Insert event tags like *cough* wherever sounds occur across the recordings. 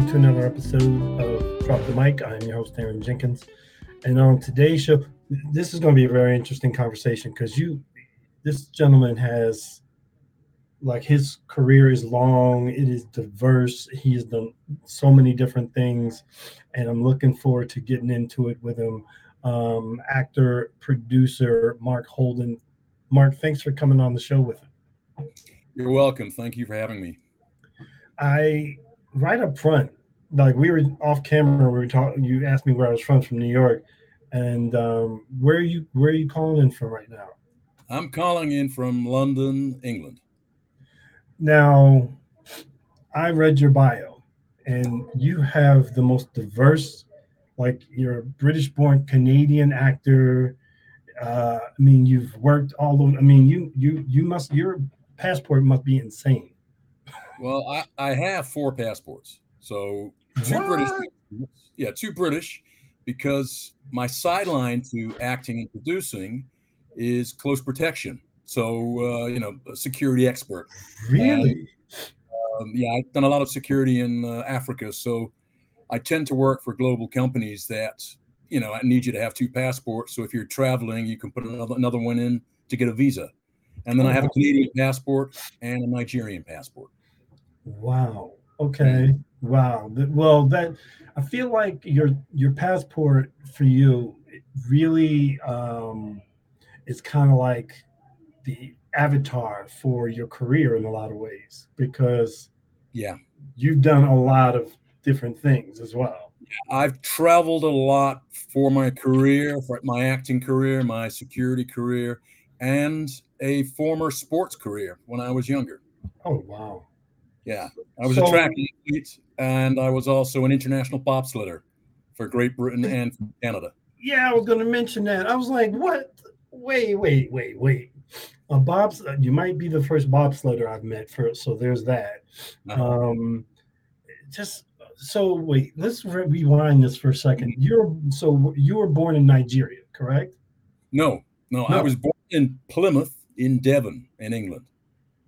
Welcome to another episode of Drop the Mic. I'm your host Daron Jenkins, and on today's show, this is going to be a very interesting conversation because you, this gentleman has, like, his career is long, it is diverse. He has done so many different things, and I'm looking forward to getting into it with him. Um, actor, producer Mark Holden. Mark, thanks for coming on the show with him. You're welcome. Thank you for having me. I right up front, like we were off camera, we were talking. You asked me where I was from, from New York, and um, where are you? Where are you calling in from right now? I'm calling in from London, England. Now, I read your bio, and you have the most diverse. Like you're a British-born Canadian actor. Uh, I mean, you've worked all over. I mean, you you you must your passport must be insane. Well, I, I have four passports. So two what? British, yeah, two British, because my sideline to acting and producing is close protection. So uh, you know, a security expert. Really? And, um, yeah, I've done a lot of security in uh, Africa, so I tend to work for global companies that you know I need you to have two passports. So if you're traveling, you can put another another one in to get a visa. And then I have a Canadian passport and a Nigerian passport. Wow. Okay. Wow. Well, that I feel like your your passport for you really um, is kind of like the avatar for your career in a lot of ways because yeah, you've done a lot of different things as well. I've traveled a lot for my career, for my acting career, my security career, and a former sports career when I was younger. Oh wow. Yeah, I was so, a track athlete, and I was also an international bobsledder for Great Britain and Canada. Yeah, I was going to mention that. I was like, what? Wait, wait, wait, wait. A bobs. You might be the first bobsledder I've met. For so there's that. Uh-huh. Um, just so wait. Let's rewind this for a second. Mm-hmm. You're so you were born in Nigeria, correct? No, no, no. I was born in Plymouth, in Devon, in England.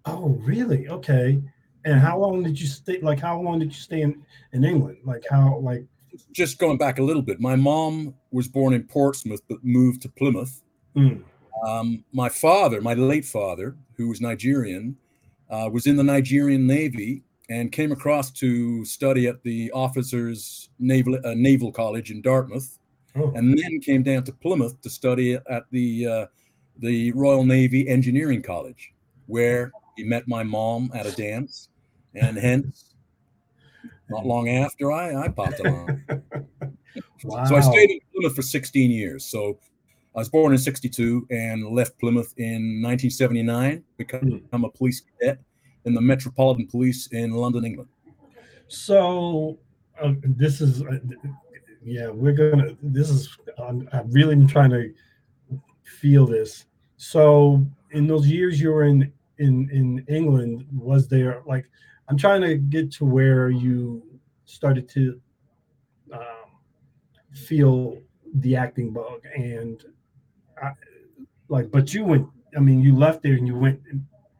Oh, really? Okay. And how long did you stay? Like, how long did you stay in in England? Like, how like? Just going back a little bit, my mom was born in Portsmouth but moved to Plymouth. Mm. Um, my father, my late father, who was Nigerian, uh, was in the Nigerian Navy and came across to study at the Officers Naval uh, Naval College in Dartmouth, oh. and then came down to Plymouth to study at the uh, the Royal Navy Engineering College, where he met my mom at a dance and hence, not long after I, I popped along. wow. *laughs* So I stayed in Plymouth for 16 years. So I was born in 62 and left Plymouth in 1979, become mm. a police cadet in the Metropolitan Police in London, England. So uh, this is, uh, yeah, we're gonna. This is. I'm, I'm really trying to feel this. So in those years you were in in in England, was there like I'm trying to get to where you started to um, feel the acting bug and I, like but you went i mean you left there and you went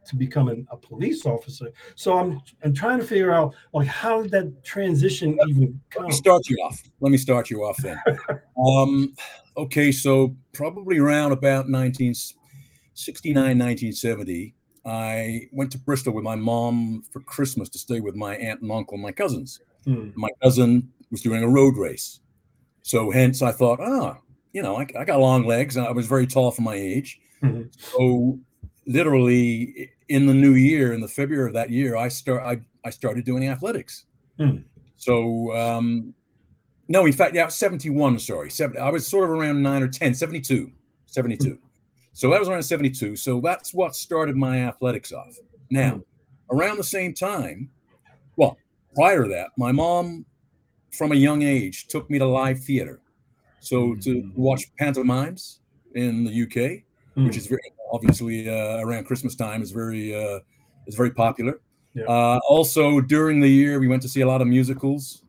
to becoming a police officer. So i'm i'm trying to figure out like how did that transition even come? let me start you off. Let me start you off then. *laughs* Um okay so probably around about 1969 1970 I went to Bristol with my mom for Christmas to stay with my aunt and uncle and my cousins. Hmm. My cousin was doing a road race. So hence I thought, ah, you know, I, I got long legs. I was very tall for my age. Mm-hmm. So literally in the new year, in the February of that year, I start I, I started doing athletics. Hmm. So um, no, in fact, yeah, 71, sorry. 70, I was sort of around nine or 10, 72, 72. So that was around 72. So that's what started my athletics off. Now, around the same time, well, prior to that, my mom from a young age took me to live theater. So to hmm. watch pantomimes in the UK, mm. which is very obviously uh, around Christmas time is very uh, is very popular. Yeah. Uh, also during the year, we went to see a lot of musicals.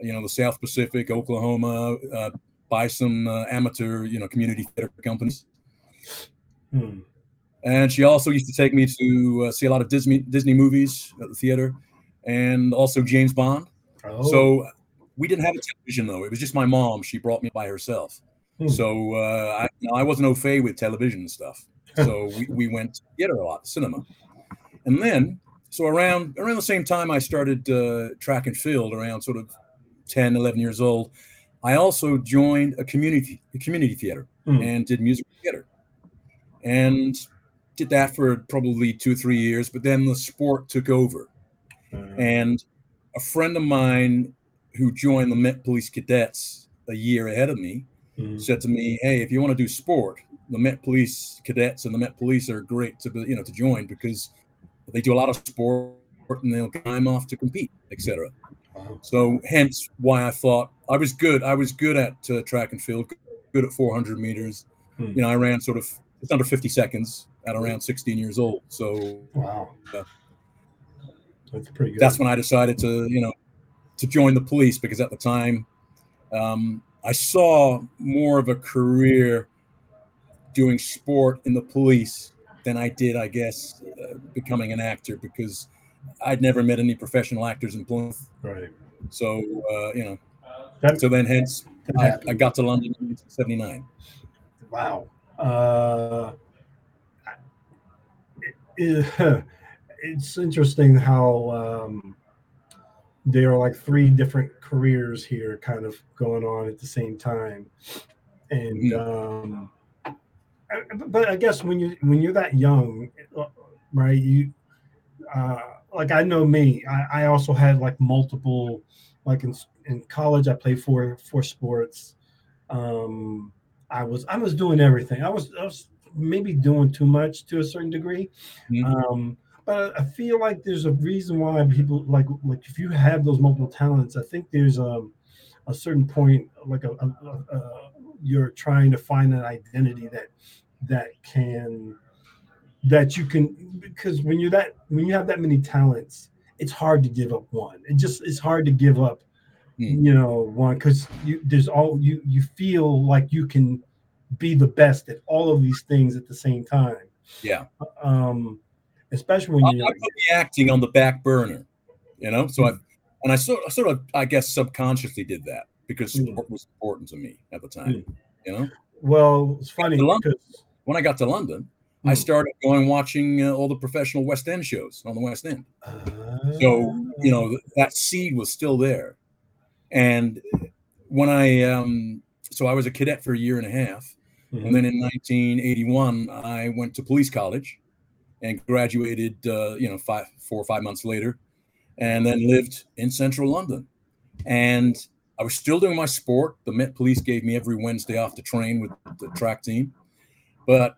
You know, the South Pacific, Oklahoma, uh, by some uh, amateur, you know, community theater companies. Hmm. And she also used to take me to uh, see a lot of Disney Disney movies at the theater. and also James Bond. Oh, So we didn't have a television though. It was just my mom. She brought me by herself. Hmm. So uh, I, you know, I wasn't au fait with television and stuff. *laughs* So we, we went to theater a lot, cinema. And then, so around around the same time I started uh, track and field, around sort of 10, 11 years old, I also joined a community a community theater Hmm. and did musical theater. And did that for probably two or three years, but then the sport took over. uh, And a friend of mine who joined the Met Police Cadets a year ahead of me mm, said to me, "Hey, if you want to do sport, the Met Police Cadets and the Met Police are great to be, you know to join because they do a lot of sport and they'll time off to compete, etc." wow. So hence why I thought I was good. I was good at uh, track and field, good at 400 meters. Hmm. You know, I ran sort of it's under 50 seconds at around 16 years old. So Wow. Yeah. That's pretty good. that's when I decided to, you know, to join the police because at the time um, I saw more of a career doing sport in the police than I did, I guess, uh, becoming an actor because I'd never met any professional actors in Plymouth. right. So, uh, you know, That- so then hence I, I got to London in 1979. Wow. Uh, it- it's interesting how um, there are like three different careers here kind of going on at the same time. And um, but I guess when you when you're that young, right? You uh, like I know me. I, I also had like multiple like in in college. I played four four sports. Um, I was I was doing everything. I was I was maybe doing too much to a certain degree. Mhm. Um, but I feel like there's a reason why people like like if you have those multiple talents, I think there's um a certain point like a, a, a, a you're trying to find an identity that that can that you can because when you're that when you have that many talents, it's hard to give up one. It just it's hard to give up. You know one because you there's all you you feel like you can be the best at all of these things at the same time Yeah. um especially when I, I you're put the acting on the back burner, you know. So I and I sort, sort of, I guess, subconsciously did that because Mm. sport was important to me at the time. You know, well it's funny London- because when I got to London, I started going watching uh, all the professional West End shows on the West End. uh, So you know that seed was still there, and when I um, so I was a cadet for a year and a half, Mhm. and then in 1981 I went to police college, and graduated. Uh, you know, five, four or five months later, and then lived in central London, and I was still doing my sport. The Met Police gave me every Wednesday off to train with the track team, but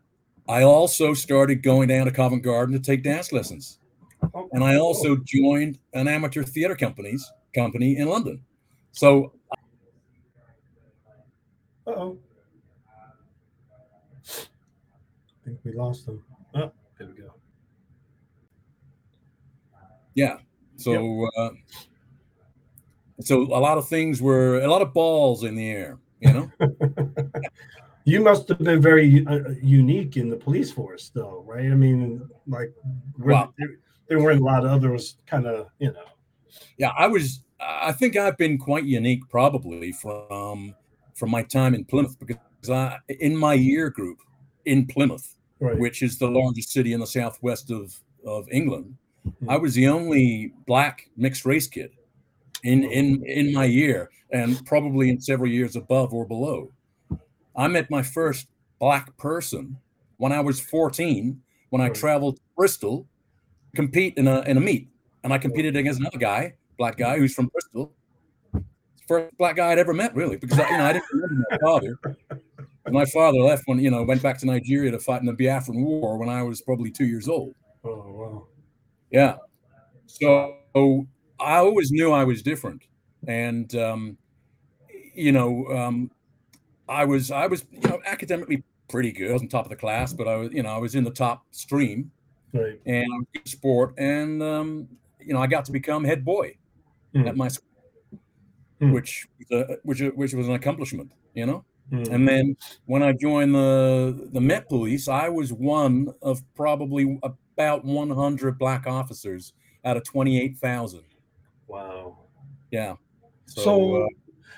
I also started going down to Covent Garden to take dance lessons Oh, and I also joined an amateur theater companies company in London. So oh I think we lost them. Oh there we go. Yeah, so uh, so a lot of things were a lot of balls in the air, you know. *laughs* you must have been very uh, unique in the police force though right? I mean like Well- there, there weren't a lot of others kind of you know. Yeah, I was. I think I've been quite unique, probably from from my time in Plymouth, because I in my year group in Plymouth, right which is the largest city in the southwest of of England, Hmm. I was the only black mixed race kid in in in my year, and probably in several years above or below. I met my first black person when I was 14, when I Right. traveled to Bristol, compete in a in a meet, and I competed against another guy, black guy who's from Bristol. First black guy I'd ever met, really, because you know I didn't remember my father. My father left when you know went back to Nigeria to fight in the Biafran War when I was probably two years old. oh wow Yeah. So I always knew I was different, and um, you know, um, I was I was you know academically pretty good. I was on top of the class, but I was you know I was in the top stream, right and I was good sport, and um, you know I got to become head boy Hmm. at my school, Hmm. which was which which was an accomplishment, you know. Mm. And then when I joined the the Met Police, I was one of probably about 100 black officers out of 28,000. Wow. Yeah. So, so, uh,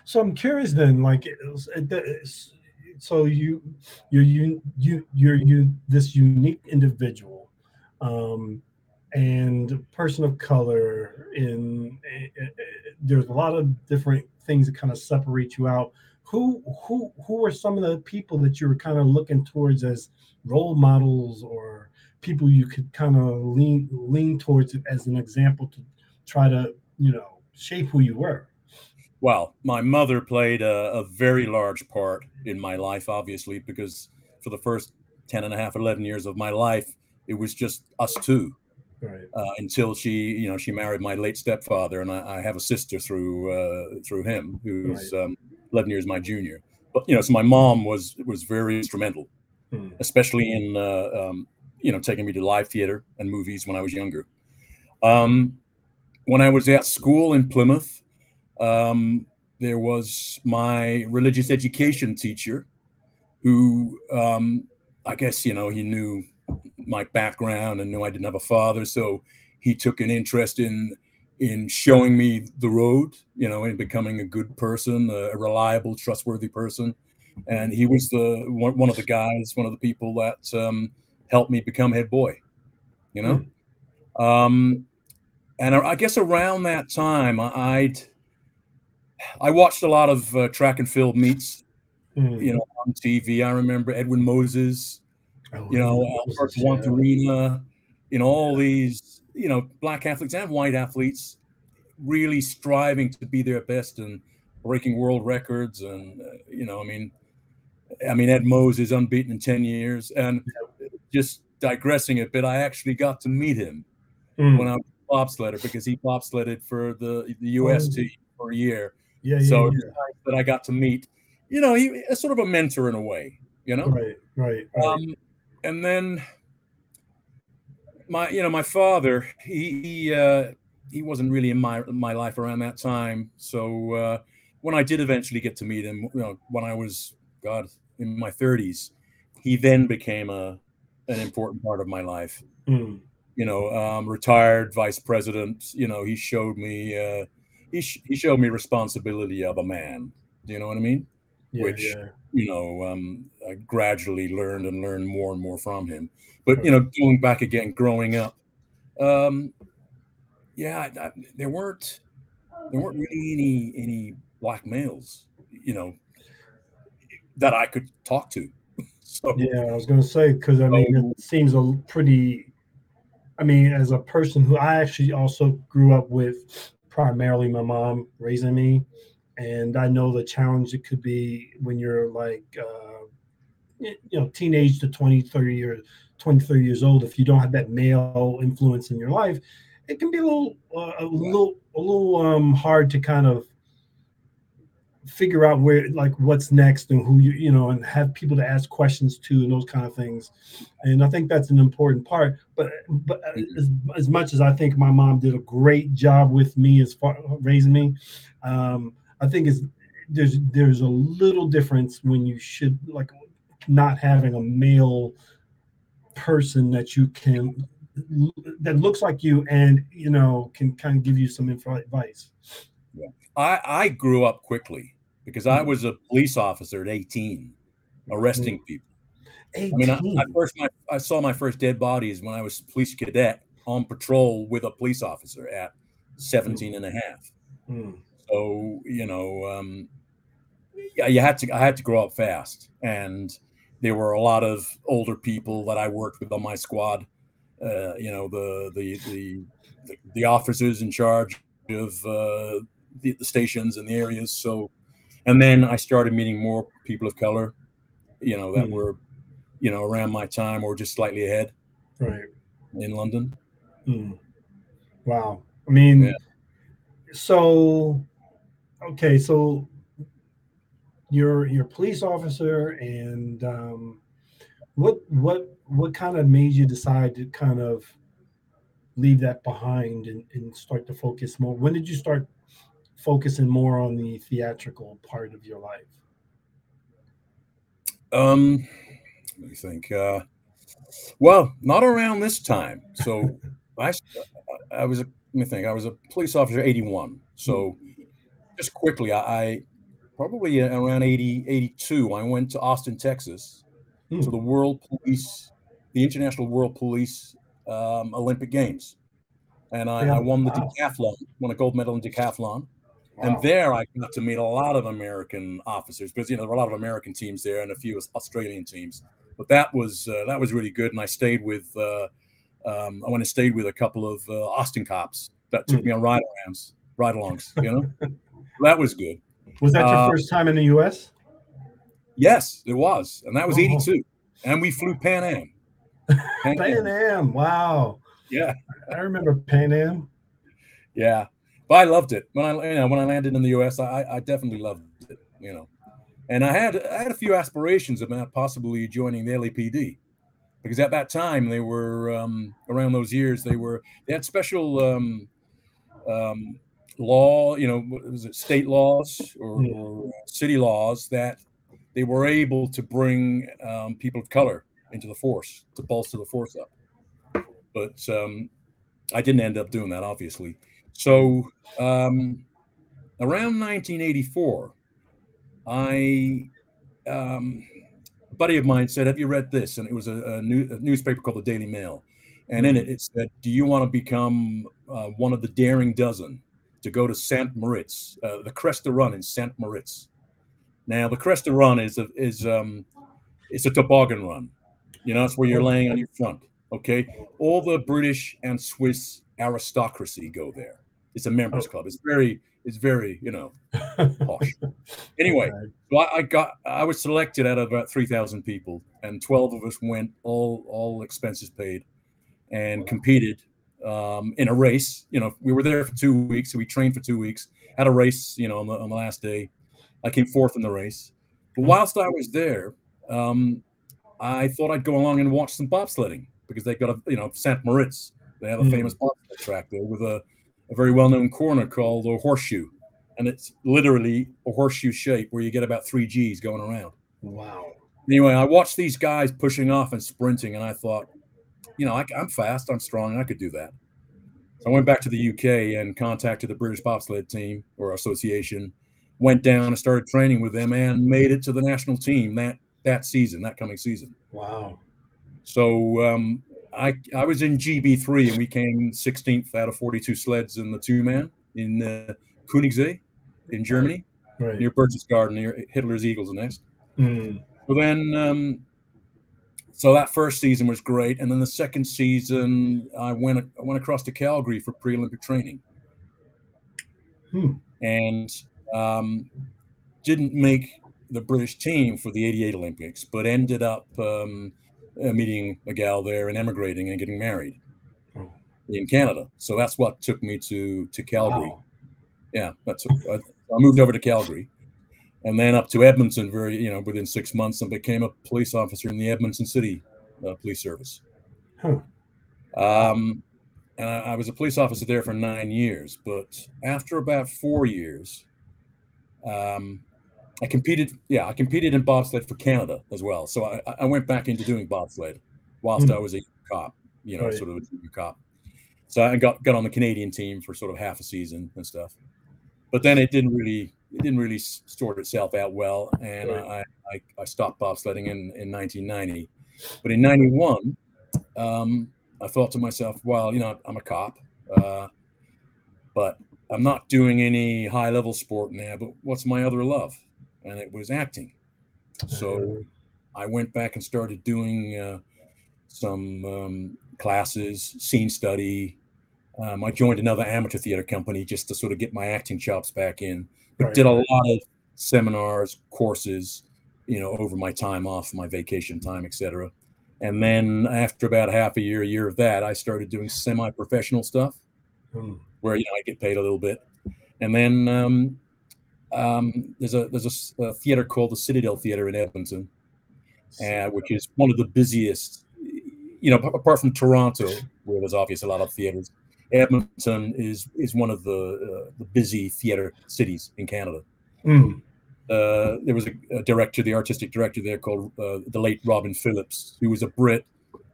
so I'm curious then, like, so you, you're you you you're you this unique individual, um, and person of color. In eh, eh, eh, there's a lot of different things that kind of separate you out. Who who who are some of the people that you were kind of looking towards as role models or people you could kind of lean lean towards as an example to try to you know shape who you were well my mother played a, a, very large part in my life obviously because for the first 10 and a half 11 years of my life it was just us two right. uh, until she you know she married my late stepfather and i, I have a sister through uh, through him who's right. um, 11 years my junior but you know so my mom was was very instrumental hmm. especially in uh, um, you know taking me to live theater and movies when i was younger um, when I was at school in Plymouth, um, there was my religious education teacher who um, I guess, you know, he knew my background and knew I didn't have a father. So he took an interest in in showing me the road, you know, in becoming a good person, a, reliable, trustworthy person. And he was the one, one of the guys, one of the people that um, helped me become head boy, you know. Mm. Um, and I guess around that time, I'd I watched a lot of uh, track and field meets, mm. you know, on TV. I remember Edwin Moses, oh, you know, Albert Juantorena, you know, all these, you know, black athletes and white athletes really striving to be their best and breaking world records. And, uh, you know, I mean, I mean, Ed Moses unbeaten in 10 years. And just digressing a bit, I actually got to meet him mm. when I was bobsledder because he bobsledded for the the U.S. oh. team for a year. Yeah, yeah. So yeah. that I got to meet, you know, he sort of a mentor in a way, you know. Right, right. right. Um, and then my, you know, my father, he he, uh, he wasn't really in my my life around that time. So uh, when I did eventually get to meet him, you know, when I was God in my 30s, he then became a an important part of my life. Mm you know, um, retired vice president. You know, he showed me uh, he sh- he showed me responsibility of a man. Do you know what I mean? Yeah, Which yeah. you know, um, I gradually learned and learned more and more from him. But you know, going back again, growing up, um, yeah, I, I, there weren't there weren't really any any black males, you know, that I could talk to. *laughs* So, yeah, I was going to say because I mean, it seems a pretty I mean, as a person who I actually also grew up with primarily my mom raising me, and I know the challenge it could be when you're like, uh, you know, teenage to 20, 30 years, 20, 30 years old. If you don't have that male influence in your life, it can be a little, uh, a little, a little um, hard to kind of figure out where like what's next and who you you know and have people to ask questions to and those kind of things and i think that's an important part but but as, as much as i think my mom did a great job with me as far raising me um i think is there's there's a little difference when you should like not having a male person that you can that looks like you and you know can kind of give you some advice yeah. I, I grew up quickly because I was a police officer at 18, arresting mm. people. 18. I mean, I, I first my, I saw my first dead bodies when I was police cadet on patrol with a police officer at 17 and a half. Mm. So, you know, um, yeah, you had to, I had to grow up fast. And there were a lot of older people that I worked with on my squad. Uh, you know, the, the, the, the, officers in charge of uh, the, the stations and the areas. So, and then I started meeting more people of color, you know, that mm. were, you know, around my time or just slightly ahead, right, in London. Mm. Wow, I mean, yeah. so okay, so you're you're a police officer, and um, what what what kind of made you decide to kind of leave that behind and, and start to focus more? When did you start focusing more on the theatrical part of your life? Um, let me think. Uh, well, not around this time. So *laughs* I, I was a let me think. I was a police officer 81. So just quickly, I, I probably around 80, 82, I went to Austin, Texas Hmm. to the World Police, the International World Police um, Olympic Games. And I, Yeah, I won the wow. decathlon, won a gold medal in decathlon. Wow. And there I got to meet a lot of American officers because you know there were a lot of American teams there and a few Australian teams. But that was uh, that was really good, and I stayed with uh, um, I went and stayed with a couple of uh, Austin cops that took Mm. me on ride alongs, ride alongs. You know, *laughs* that was good. was that your uh, first time in the U.S.? Yes, it was, and that was Oh. '82, and we flew Pan Am. Pan Pan Am. Wow. Yeah, I remember Pan Am. yeah. But I loved it when I you know when I landed in the U.S. I I definitely loved it. You know, and I had I had a few aspirations about possibly joining the LAPD because at that time they were um, around those years they were they had special um, um, law you know was it state laws or, Yeah. or city laws that they were able to bring um, people of color into the force to bolster the force up but um, I didn't end up doing that obviously so um, around 1984 I um, a buddy of mine said, "Have you read this?" And it was a, a, new, a newspaper called the Daily Mail, and in it it said, "Do you want to become uh, one of the daring dozen to go to Saint Moritz, uh, the Cresta Run in Saint Moritz?" Now, the Cresta Run is a, is um, it's a toboggan run. You know, it's where you're laying on your front. Okay, all the British and Swiss aristocracy go there. It's a members Oh. club. It's very it's very you know posh. *laughs* Anyway, so I, I got I was selected out of about three thousand people, and twelve of us went all all expenses paid, and competed um, in a race. You know, we were there for two weeks, so we trained for two weeks. Had a race, you know, on the on the last day. I came fourth in the race. But whilst I was there, um, I thought I'd go along and watch some bobsledding because they got a you know St. Moritz. They have a Mm. famous bobsled track there with a, a very well known corner called a horseshoe and it's literally a horseshoe shape where you get about three G's going around. Wow. Anyway, I watched these guys pushing off and sprinting, and I thought, you know, I, am fast, I'm strong, I could do that. So I went back to the UK and contacted the British bobsled team or association, went down and started training with them, and made it to the national team that that season, that coming season. Wow. So um, I I was in GB three, and we came 16th out of 42 sleds in the two man in uh, Königssee in Germany Right. near Berchtesgaden, near Hitler's Eagles Nest. Mm. But then, um, so that first season was great, and then the second season, I went I went across to Calgary for pre-Olympic training, Hmm. and um, didn't make the British team for the '88 Olympics, but ended up um, uh, meeting a gal there and emigrating and getting married Oh. in Canada. So that's what took me to to Calgary Wow. yeah, that's I, I moved over to Calgary, and then up to Edmonton. Very, you know, within six months, and became a police officer in the Edmonton City uh, Police Service. Huh. Um, and I, I was a police officer there for nine years. But after about four years, um, I competed. Yeah, I competed in bobsled for Canada as well. So I, I went back into doing bobsled whilst Hmm. I was a cop. You know, Right. sort of a junior cop. So I got got on the Canadian team for sort of half a season and stuff but then it didn't really it didn't really sort itself out well and I, I i stopped bobsledding in in 1990 but in 91 um i thought to myself well you know i'm a cop uh but i'm not doing any high level sport now but what's my other love? And it was acting. So I went back and started doing uh, some um, classes, scene study. Um, I joined another amateur theater company just to sort of get my acting chops back in, but Right, did a lot of seminars, courses, you know, over my time off, my vacation time, etc. And then after about half a year, a year of that, I started doing semi-professional stuff Mm. where you know I get paid a little bit, and then um, um, there's a there's a theater called the Citadel Theater in Edmonton, uh, which is one of the busiest. You know, a- apart from Toronto, where there's obviously a lot of theaters, Edmonton is is one of the uh, the busy theater cities in Canada. Mm. Uh, there was a, a director, the artistic director there called uh, the late Robin Phillips, who was a Brit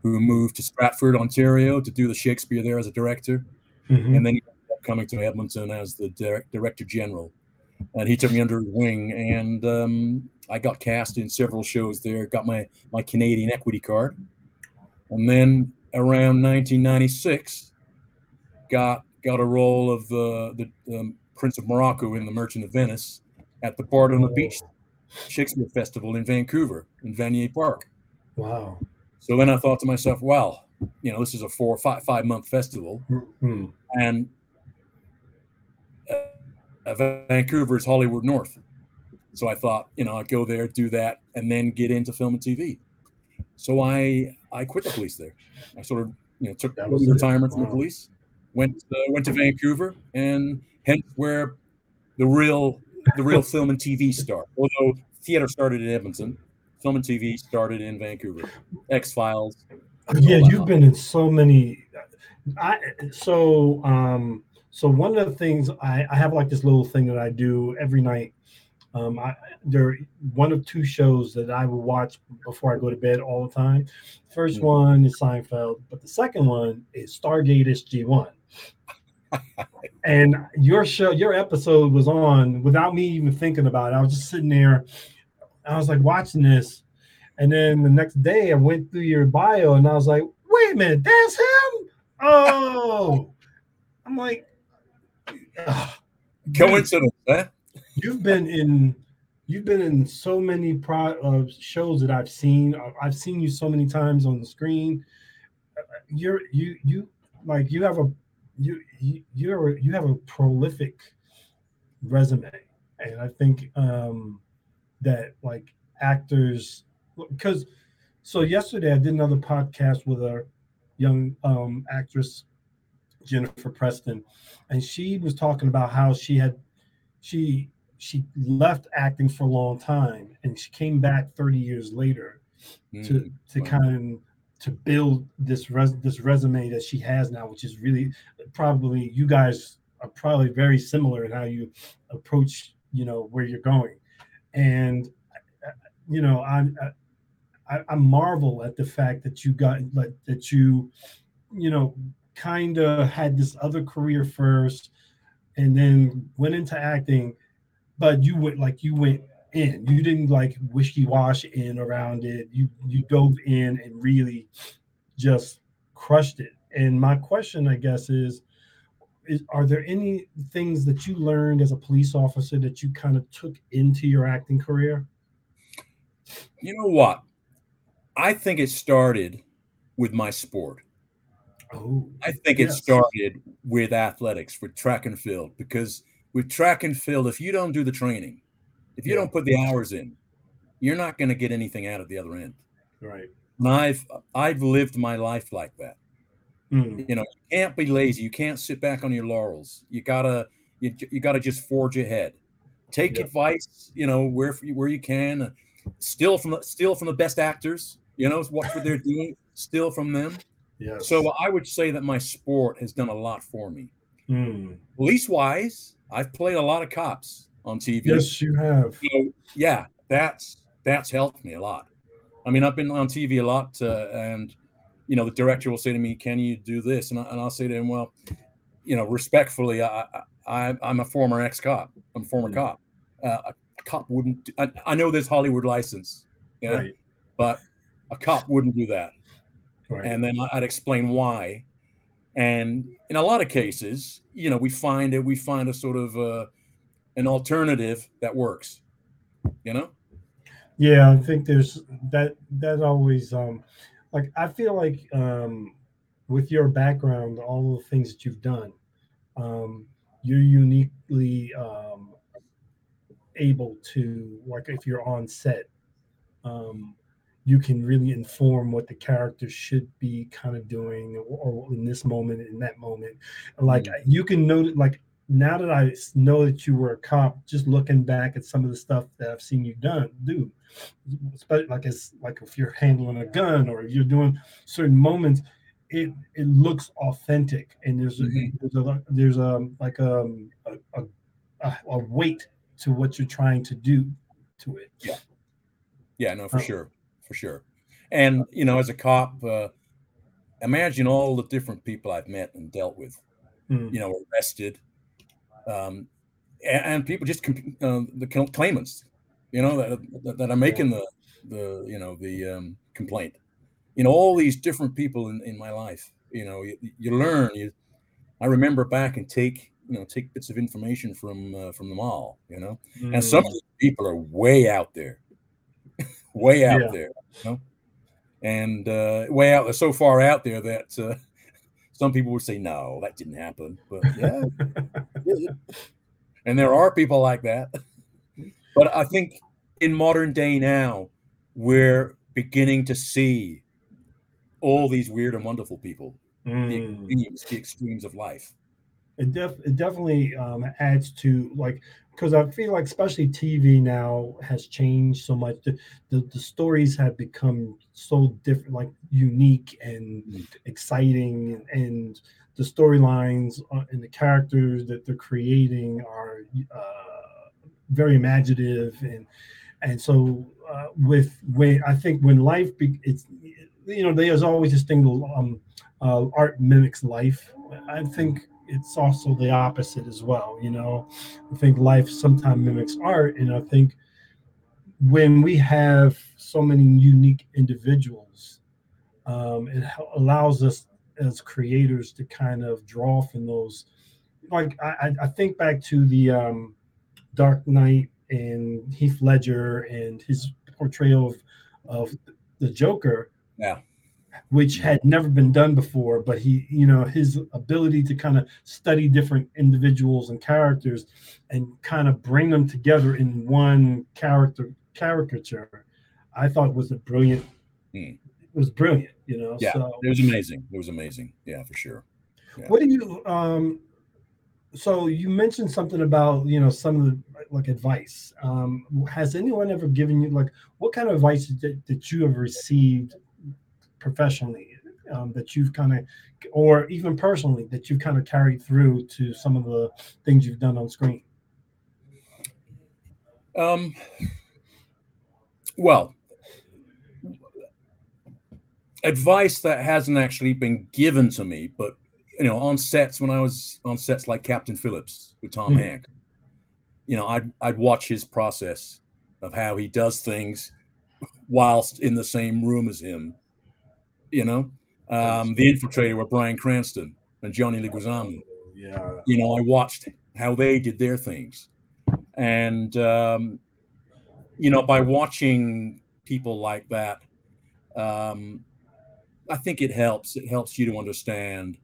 who moved to Stratford, Ontario, to do the Shakespeare there as a director Mhm. and then he coming to Edmonton as the direct, director general, and he took me under his wing, and um, I got cast in several shows there. Got my my Canadian equity card, and then around 1996, got got a role of the the um, Prince of Morocco in The Merchant of Venice at the Bard on the Beach Shakespeare Festival in Vancouver in Vanier Park. Wow. So then I thought to myself, well, you know, this is a four, five, five month festival, Mm-hmm. and uh, Vancouver is Hollywood North. So I thought, you know, I'd go there, do that, and then get into film and TV. So I I quit the police there. I sort of, you know, took retirement from the police, went uh, went to Vancouver, and hence where the real the real *laughs* film and TV started. Although theater started in Edmonton, film and TV started in Vancouver. X Files. Yeah, you've been in so many. I so um so one of the things I, I have like this little thing that I do every night. Um, I there one of two shows that I will watch before I go to bed all the time. First Mhm. one is Seinfeld, but the second one is Stargate SG One. And your show, your episode was on without me even thinking about it. I was just sitting there. I was like watching this, and then the next day, I went through your bio and I was like, wait a minute, that's him? Oh, *laughs* I'm like, ugh. Coincidence, huh? you've been in, you've been in so many pro uh, shows that I've seen. I've seen you so many times on the screen. You're you you like you have a you you you're you have a prolific resume, and I think um that like actors because so yesterday I did another podcast with a young um, actress Jennifer Preston, and she was talking about how she had she she left acting for a long time and she came back 30 years later to Mm, to wow. kind of to build this res, this resume that she has now which is really probably you guys are probably very similar in how you approach you know where you're going. And you know i i, I marvel at the fact that you got like that you you know kind of had this other career first and then went into acting but you went like you went in you didn't like wishy-wash in around it you you dove in and really just crushed it and my question i guess is is are there any things that you learned as a police officer that you kind of took into your acting career You know what? I think it started with my sport. oh I think it started with athletics, with track and field, because with track and field, if you don't do the training, if you Yeah. don't put the hours in, you're not going to get anything out of the other end. right And I've I've lived my life like that. Mm, You know, you can't be lazy. You can't sit back on your laurels. You gotta you, you gotta just forge ahead. Take Yeah. advice, you know, where where you can. Steal from the steal from the best actors. You know, watch what they're doing. Steal from them. yes So I would say that my sport has done a lot for me. Mm, Police wise, I've played a lot of cops on TV. yes you have So yeah, that's that's helped me a lot. I mean, I've been on TV a lot, uh, and you know, the director will say to me, "Can you do this?" And, I, and I'll say to him, "Well, you know, respectfully, I, I, I'm a former ex-cop. I'm a former Mm. cop. Uh, a cop wouldn't. I, I know there's Hollywood license, yeah, right but a cop wouldn't do that." right and then I'd explain why. And in a lot of cases, you know, we find it, we find a sort of uh, an alternative that works. You know, Yeah, I think there's that that always um like I feel like um with your background, all the things that you've done, um, you're uniquely um able to like if you're on set, um you can really inform what the character should be kind of doing or, or in this moment in that moment. Like you can know that like now that I know that you were a cop, just looking back at some of the stuff that I've seen you done do, especially like it's like if you're handling a gun or if you're doing certain moments, it it looks authentic and there's a, Mhm. there's a there's a like um, a, a a a weight to what you're trying to do to it. yeah, yeah, no, for Oh. sure, for sure. And you know, as a cop, uh, imagine all the different people I've met and dealt with. Mm. you know, arrested, um, and, and people just uh, the claimants, you know, that, that, that are making the the you know the um, complaint. You know, all these different people in, in my life. You know, you, you learn. You, I remember back and take you know take bits of information from uh, from them all. You know, and some Mm. of these people are way out there, *laughs* way out Yeah. there. You know, and uh, way out there, so far out there that. Uh, some people would say no that didn't happen but *laughs* yeah. And there are people like that. But i think in modern day now we're beginning to see all these weird and wonderful people the Mm. extremes, the extremes of life. It, def- it definitely um, adds to like because I feel like especially TV now has changed so much. The, the the stories have become so different, like unique and exciting, and the storylines uh, and the characters that they're creating are uh, very imaginative and and so uh, with when I think when life be, it's you know there's always this thing um, uh, art mimics life. I think it's also the opposite as well. You know, I think life sometimes mimics art, and I think when we have so many unique individuals, um, it allows us as creators to kind of draw from those. Like I, I- think back to the um, Dark Knight and Heath Ledger and his portrayal of, of the Joker Yeah. Which had never been done before but he you know his ability to kind of study different individuals and characters and kind of bring them together in one character caricature i thought was a brilliant it was brilliant you know Yeah. so it was amazing it was amazing yeah for sure yeah. what do you um so you mentioned something about you know some of the like advice um has anyone ever given you like what kind of advice that, that you have received professionally um, that you've kind of or even personally that you've kind of carried through to some of the things you've done on screen Um, well, advice that hasn't actually been given to me, but you know, on sets when I was on sets like Captain Phillips with Tom Mhm. Hanks, you know, I'd I'd watch his process of how he does things whilst in the same room as him. You know, um, the Infiltrator with Bryan Cranston and Johnny Leguizamo yeah you know, I watched how they did their things. And, um, you know, by watching people like that, um, I think it helps. It helps you to understand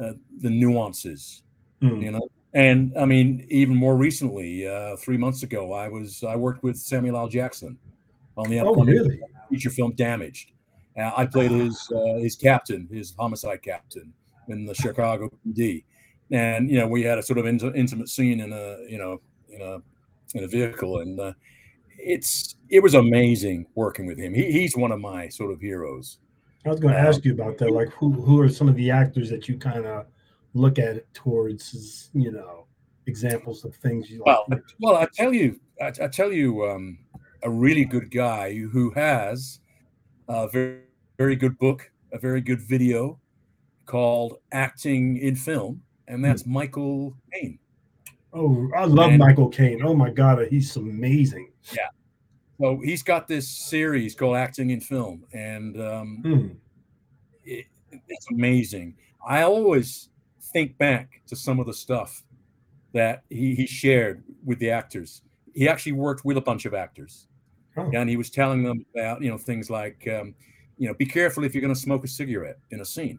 uh, the nuances, Mm. you know. And I mean, even more recently, uh, three months ago, I was I worked with Samuel L. Jackson on the oh upcoming really feature film Damaged. Uh, I played his uh, his captain, his homicide captain in the Chicago PD, and you know we had a sort of int- intimate scene in a you know in a in a vehicle, and uh, it's it was amazing working with him. He, he's one of my sort of heroes. i was going to Um, ask you about that like who who are some of the actors that you kind of look at towards as you know examples of things you Well, like well, I tell you, I, I tell you, um, a really good guy who has a very very good book, a very good video called "Acting in Film," and that's Michael Caine. oh i love and- michael caine oh my god he's amazing Yeah. So he's got this series called Acting in Film, and um, Hmm. it, it's amazing. I always think back to some of the stuff that he, he shared with the actors. He actually worked with a bunch of actors, Oh. and he was telling them about you know things like um, you know be careful if you're going to smoke a cigarette in a scene,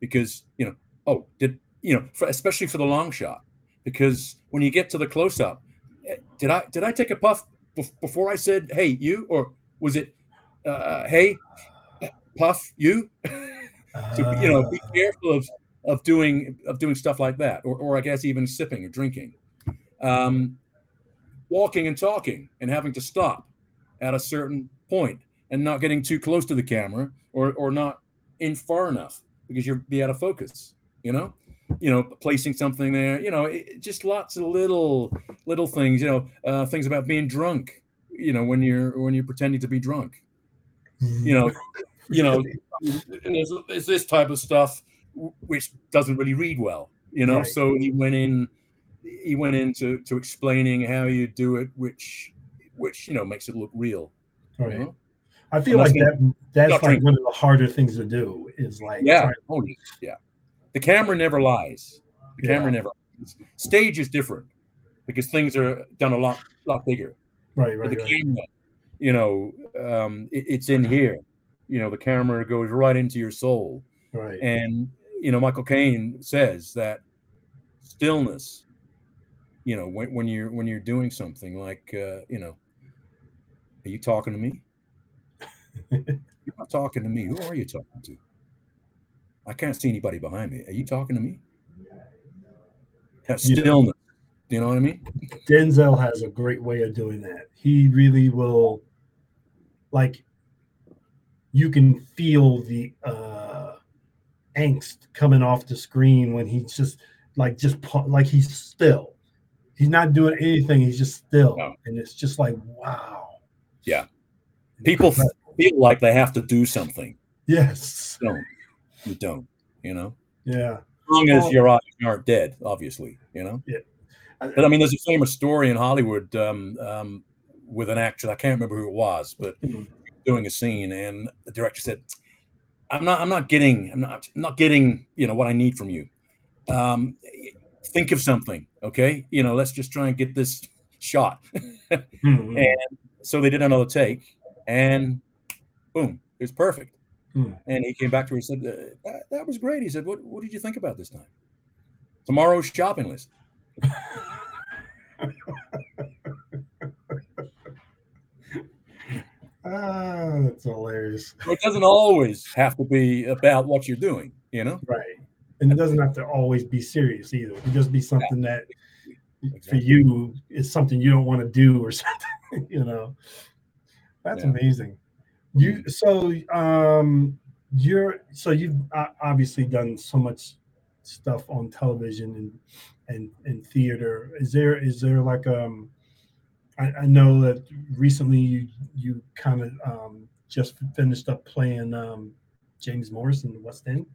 because you know oh did you know for, especially for the long shot because when you get to the close up, did I did I take a puff bef- before I said hey you or was it uh, hey puff you? *laughs* to you know be Ah. careful of of doing of doing stuff like that or, or i guess even sipping or drinking um walking and talking and having to stop at a certain point and not getting too close to the camera or or not in far enough because you'll be out of focus you know you know placing something there you know it, just lots of little little things you know uh, things about being drunk you know when you're when you're pretending to be drunk you know you know there's, there's this type of stuff which doesn't really read well you know. Right. So he went in, he went into to explaining how you do it, which which you know makes it look real. you Right. know? I feel like that that's like one of the harder things to do is like Yeah. Oh, yeah. yeah. The camera never lies. The Yeah. camera never. Lies. Stage is different because things are done a lot lot bigger. right, But right, the right. camera, you know, um, it, it's in here. You know, the camera goes right into your soul. right. And you know, Michael Caine says that stillness. You know, when, when you're when you're doing something like, uh, you know, are you talking to me? You're not talking to me. Who are you talking to? I can't see anybody behind me. Are you talking to me? That stillness. Do you know what I mean? Denzel has a great way of doing that. He really will, like, you can feel the uh, angst coming off the screen when he's just like just like he's still. He's not doing anything. He's just still, No. and it's just like wow. Yeah. People feel like they have to do something. Yes. Don't. You don't. You know? Yeah. As long as your eyes aren't dead, obviously, you know. Yeah. But I mean, there's a famous story in Hollywood um, um, with an actress. I can't remember who it was, but Mhm. doing a scene, and the director said, "I'm not. I'm not getting. I'm not. I'm not getting. You know what I need from you. Um, think of something, okay? You know, let's just try and get this shot." Mhm. *laughs* And so they did another take, and boom, it was perfect. Hmm. And he came back to her and said, uh, that, "That was great." He said, "What What did you think about this time? Tomorrow's shopping list." *laughs* Ah, that's hilarious. It doesn't always have to be about what you're doing, you know. Right. And it doesn't have to always be serious either. It can just be something that for you is something you don't want to do or *laughs* something, you know. That's Yeah. amazing. You so um you're so you've uh, obviously done so much stuff on television and and and theater. Is there is there like um I, I know that recently you you kind of um just finished up playing um James Morse in the West End.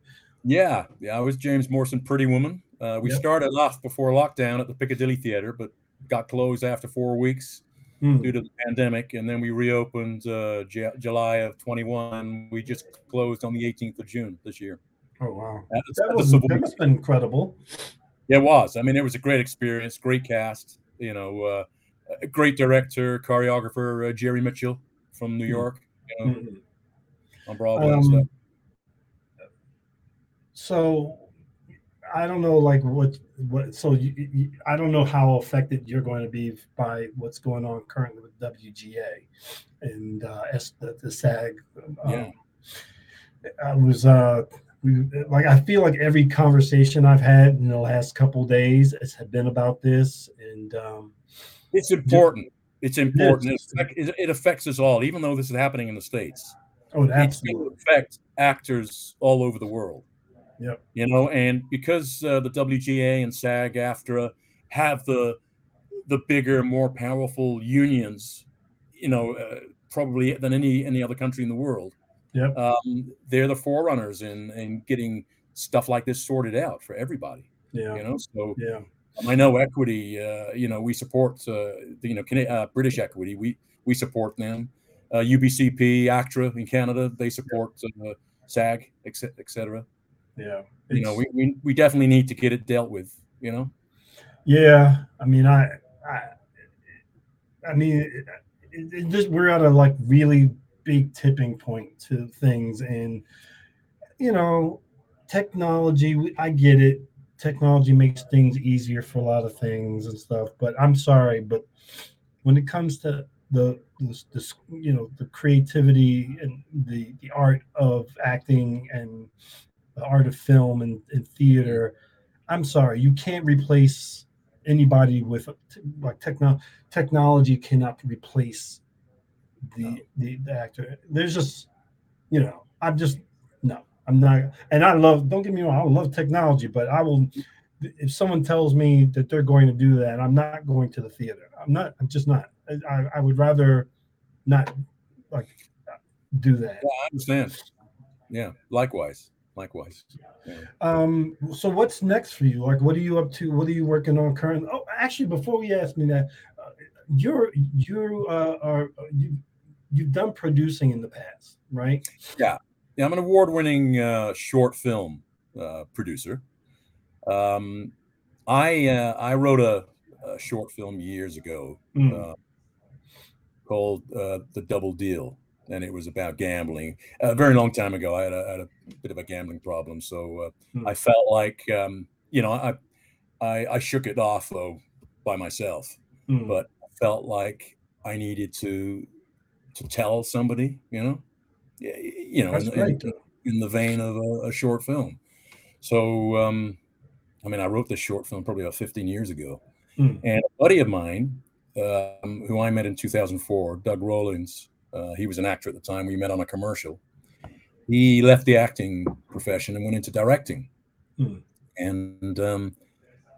Yeah, yeah. I was James Morse in, Pretty Woman. Uh, we Yep. started off before lockdown at the Piccadilly Theater, but got closed after four weeks Hmm. due to the pandemic, and then we reopened uh, J- July of 21. We just closed on the 18th of June this year. Oh wow. At That at was that must been incredible. Yeah, it was. I mean, it was a great experience, great cast. You know, uh, a great director, choreographer uh, Jerry Mitchell from New Hmm. York. You know, Mhm. on Broadway. Um, so I don't know, like what what. So you, you, I don't know how affected you're going to be by what's going on currently with WGA and uh, S, the, the SAG. Um, Yeah. I was uh, we like I feel like every conversation I've had in the last couple days has been about this, and um, It's important. It's important. It, affect- it, it affects us all, even though this is happening in the states. oh, It's going absolutely, to affect actors all over the world. Yep. You know, and because uh, the WGA and SAG-AFTRA have the the bigger, more powerful unions, you know, uh, probably than any any other country in the world. Yep. Um, they're the forerunners in in getting stuff like this sorted out for everybody. yeah, You know, so yeah, I know equity. Uh, you know, we support uh, the, you know uh, British equity. We we support them. Uh, UBCP, ACTRA in Canada, they support uh, SAG, etc. Et cetera. Yeah. you know, we, we we definitely need to get it dealt with. You know, Yeah, I mean, I, I, I mean, it, it, just we're at a like really big tipping point to things, and you know, technology. I get it. Technology makes things easier for a lot of things and stuff, but I'm sorry, but when it comes to the the, the you know the creativity and the the art of acting and the art of film and, and theater i'm sorry you can't replace anybody with like techno- technology cannot replace the, No. the the actor there's just you know i'm just no i'm not and i love don't get me wrong i love technology but i will if someone tells me that they're going to do that i'm not going to the theater i'm not i'm just not i, I would rather not like do that I understand. Yeah, likewise. Likewise. Um, so what's next for you? Like, what are you up to? What are you working on currently? Oh, actually, before you ask me that, uh, you're you uh, are you you've done producing in the past, right? Yeah, yeah. I'm an award-winning uh, short film uh, producer. Um, I uh, I wrote a, a, short film years ago Mm. called uh, The Double Deal, and it was about gambling. A very long time ago, I had a, had a bit of a gambling problem, so uh, Hmm. I felt like um, you know I, I I shook it off though by myself, Mm. but I felt like I needed to to tell somebody, you know, you know, in, in, in the vein of a, a short film. So um, I mean, I wrote this short film probably about 15 years ago, Mm. and a buddy of mine, um, who I met in 2004, Doug Rollins, uh, he was an actor at the time. We met on a commercial. He left the acting profession and went into directing. Hmm. And um,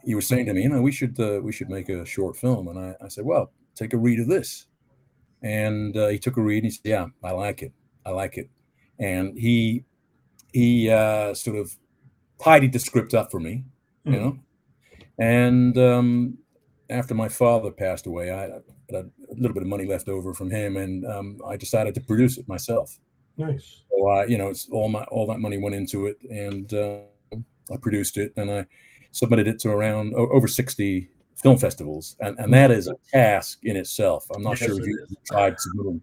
he was saying to me, you know, we should uh, we should make a short film. And I, I said, well, take a read of this. And uh, he took a read and he said, yeah, I like it. I like it. And he he uh, sort of tidied the script up for me, you Mm. know. And um, after my father passed away, I a little bit of money left over from him, and um, I decided to produce it myself. Nice. So I, you know, it's all my all that money went into it, and uh, I produced it, and I submitted it to around o- over sixty film festivals, and and that is a task in itself. I'm not Yes, sure if you tried submitting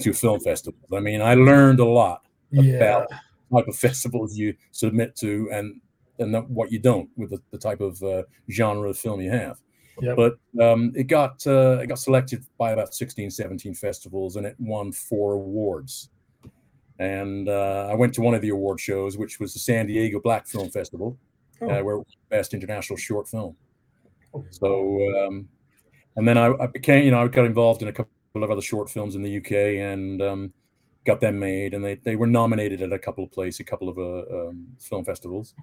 to film festivals. I mean, I learned a lot Yeah. about type of *laughs* festivals you submit to, and and what you don't with the, the type of uh, genre of film you have. Yep. But um, it got uh, it got selected by about 16, 17 festivals, and it won four awards. And uh, I went to one of the award shows, which was the San Diego Black Film Festival, Oh. uh, where it won Best International Short Film. Okay. So, um, and then I, I became, you know, I got involved in a couple of other short films in the UK and um, got them made, and they they were nominated at a couple of places, a couple of uh, um, film festivals.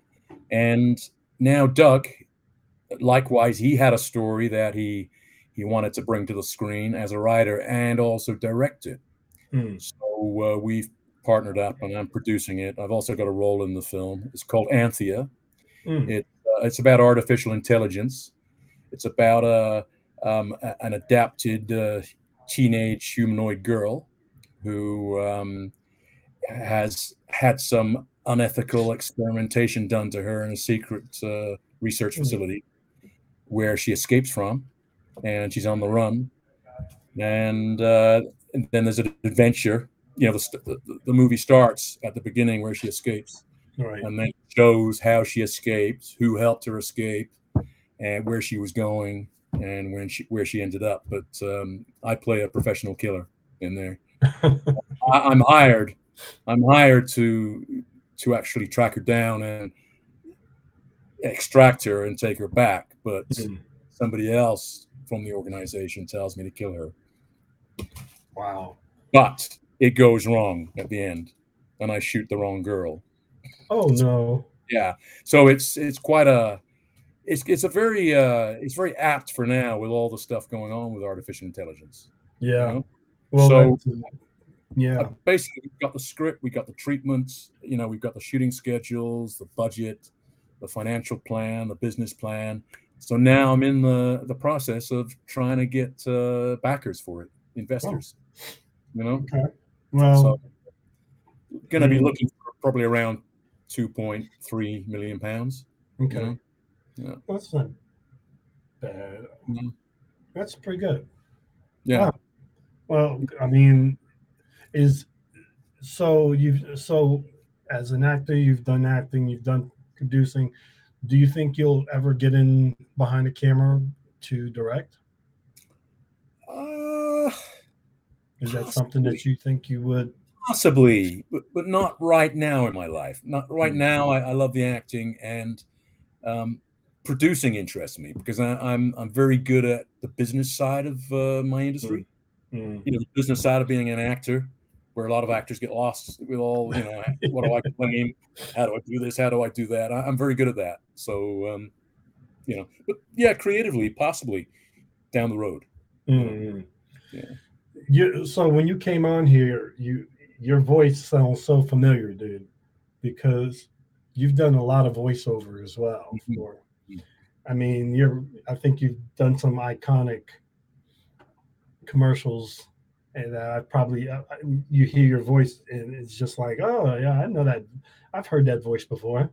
And now Doug, likewise, he had a story that he he wanted to bring to the screen as a writer and also direct it. Mm. So uh, we've partnered up, and I'm producing it. I've also got a role in the film. It's called Anthia. Mm. It, uh, it's about artificial intelligence. It's about a um, an adapted uh, teenage humanoid girl who um, has had some unethical experimentation done to her in a secret uh, research Hmm. facility where she escapes from, and she's on the run. And, uh, and then there's an adventure. You know, the, the, the movie starts at the beginning where she escapes right. and then shows how she escaped, who helped her escape, and where she was going, and when she where she ended up. But um, I play a professional killer in there. *laughs* I, I'm hired. I'm hired to to actually track her down and extract her and take her back. But Mm. somebody else from the organization tells me to kill her. Wow. But it goes wrong at the end, and I shoot the wrong girl. Oh no. yeah so it's it's quite a it's it's a very uh it's very apt for now with all the stuff going on with artificial intelligence you Yeah. know? Well, So- yeah. Uh, basically we've got the script we've got the treatments you know we've got the shooting schedules the budget the financial plan the business plan so now i'm in the the process of trying to get uh backers for it investors you know Okay. Well, so going to be looking for probably around 2.3 million pounds okay. know? Yeah. That's not bad. Mhm. That's pretty good. yeah Wow. Well, I mean, is so you've so as an actor, you've done acting, you've done producing. Do you think you'll ever get in behind a camera to direct? Uh, Is that something that you think you would? possibly, but, but not right now in my life. Not right Mm. now. I, I love the acting and um, producing interests me because I, I'm I'm very good at the business side of uh, my industry. Mm, You know, the business side of being an actor, where a lot of actors get lost with all you know. *laughs* what do I claim? How do I do this? How do I do that? I, I'm very good at that. So, um, you know, but yeah, creatively, possibly down the road. mm. Yeah. You so when you came on here, you your voice sounds so familiar, dude, because you've done a lot of voiceover as well. Mhm. For, Mhm. I mean, you're. I think you've done some iconic commercials, and uh, I probably uh, you hear your voice, and it's just like, oh yeah, I know that. I've heard that voice before.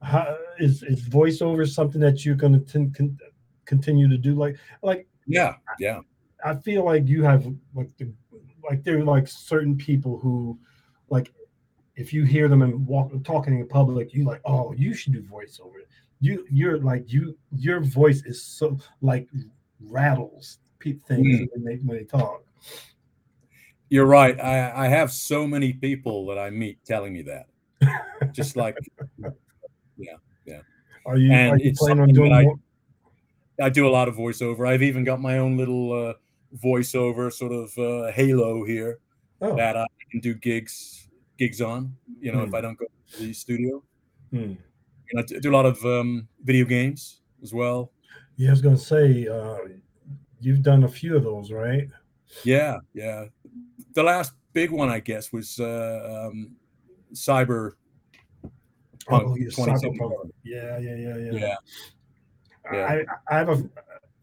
How, is is voiceover something that you're going to con- continue to do? Like, like Yeah, yeah. I feel like you have like the like there are like certain people who like if you hear them and walk talking in public, you like, oh, you should do voiceover. You you're like you your voice is so like rattles things Mm. when they when they talk. You're right. I, I have so many people that I meet telling me that. Just like yeah, yeah. Are you And are you it's planning on doing that I- I do a lot of voiceover. I've even got my own little uh, voiceover sort of uh, halo here Oh, that I can do gigs gigs on. You know, if Hmm. I don't go to the studio, hmm. and I do a lot of um, video games as well. yeah, I was gonna say uh, you've done a few of those, right? Yeah, yeah. The last big one, I guess, was uh, um, Cyber. Punk Oh, yeah, 2077. Cyberpunk. Yeah, yeah, yeah, yeah. Yeah, Yeah. I, I have a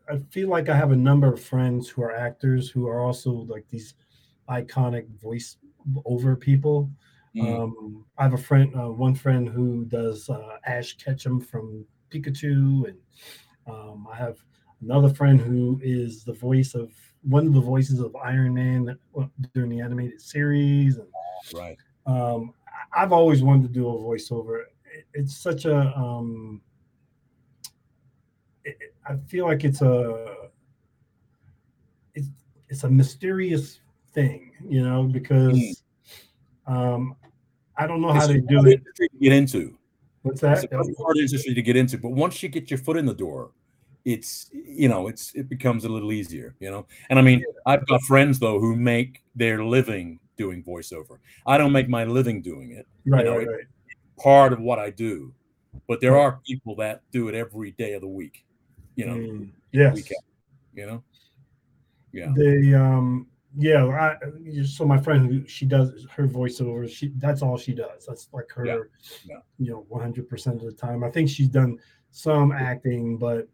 I feel like I have a number of friends who are actors who are also like these iconic voice over people. Mm. Um, I have a friend, uh, one friend who does uh, Ash Ketchum from Pikachu, and um, I have another friend who is the voice of one of the voices of Iron Man during the animated series. And right. um, I've always wanted to do a voiceover. It- It's such a um, it, I feel like it's a it's it's a mysterious thing, you know, because um, I don't know how It's they a do it. industry to get into. What's that? It's a hard industry to get into, but once you get your foot in the door, it's you know it's it becomes a little easier, you know. And I mean, I've got friends though who make their living doing voiceover. I don't make my living doing it. Right, know, right, right. Part of what I do, but there are people that do it every day of the week. You know, Mm, yes. weekend. you know. Yeah. They um yeah, I so my friend who she does her voiceover, she that's all she does. That's like her Yeah, yeah. you know, 100% of the time. I think she's done some acting, but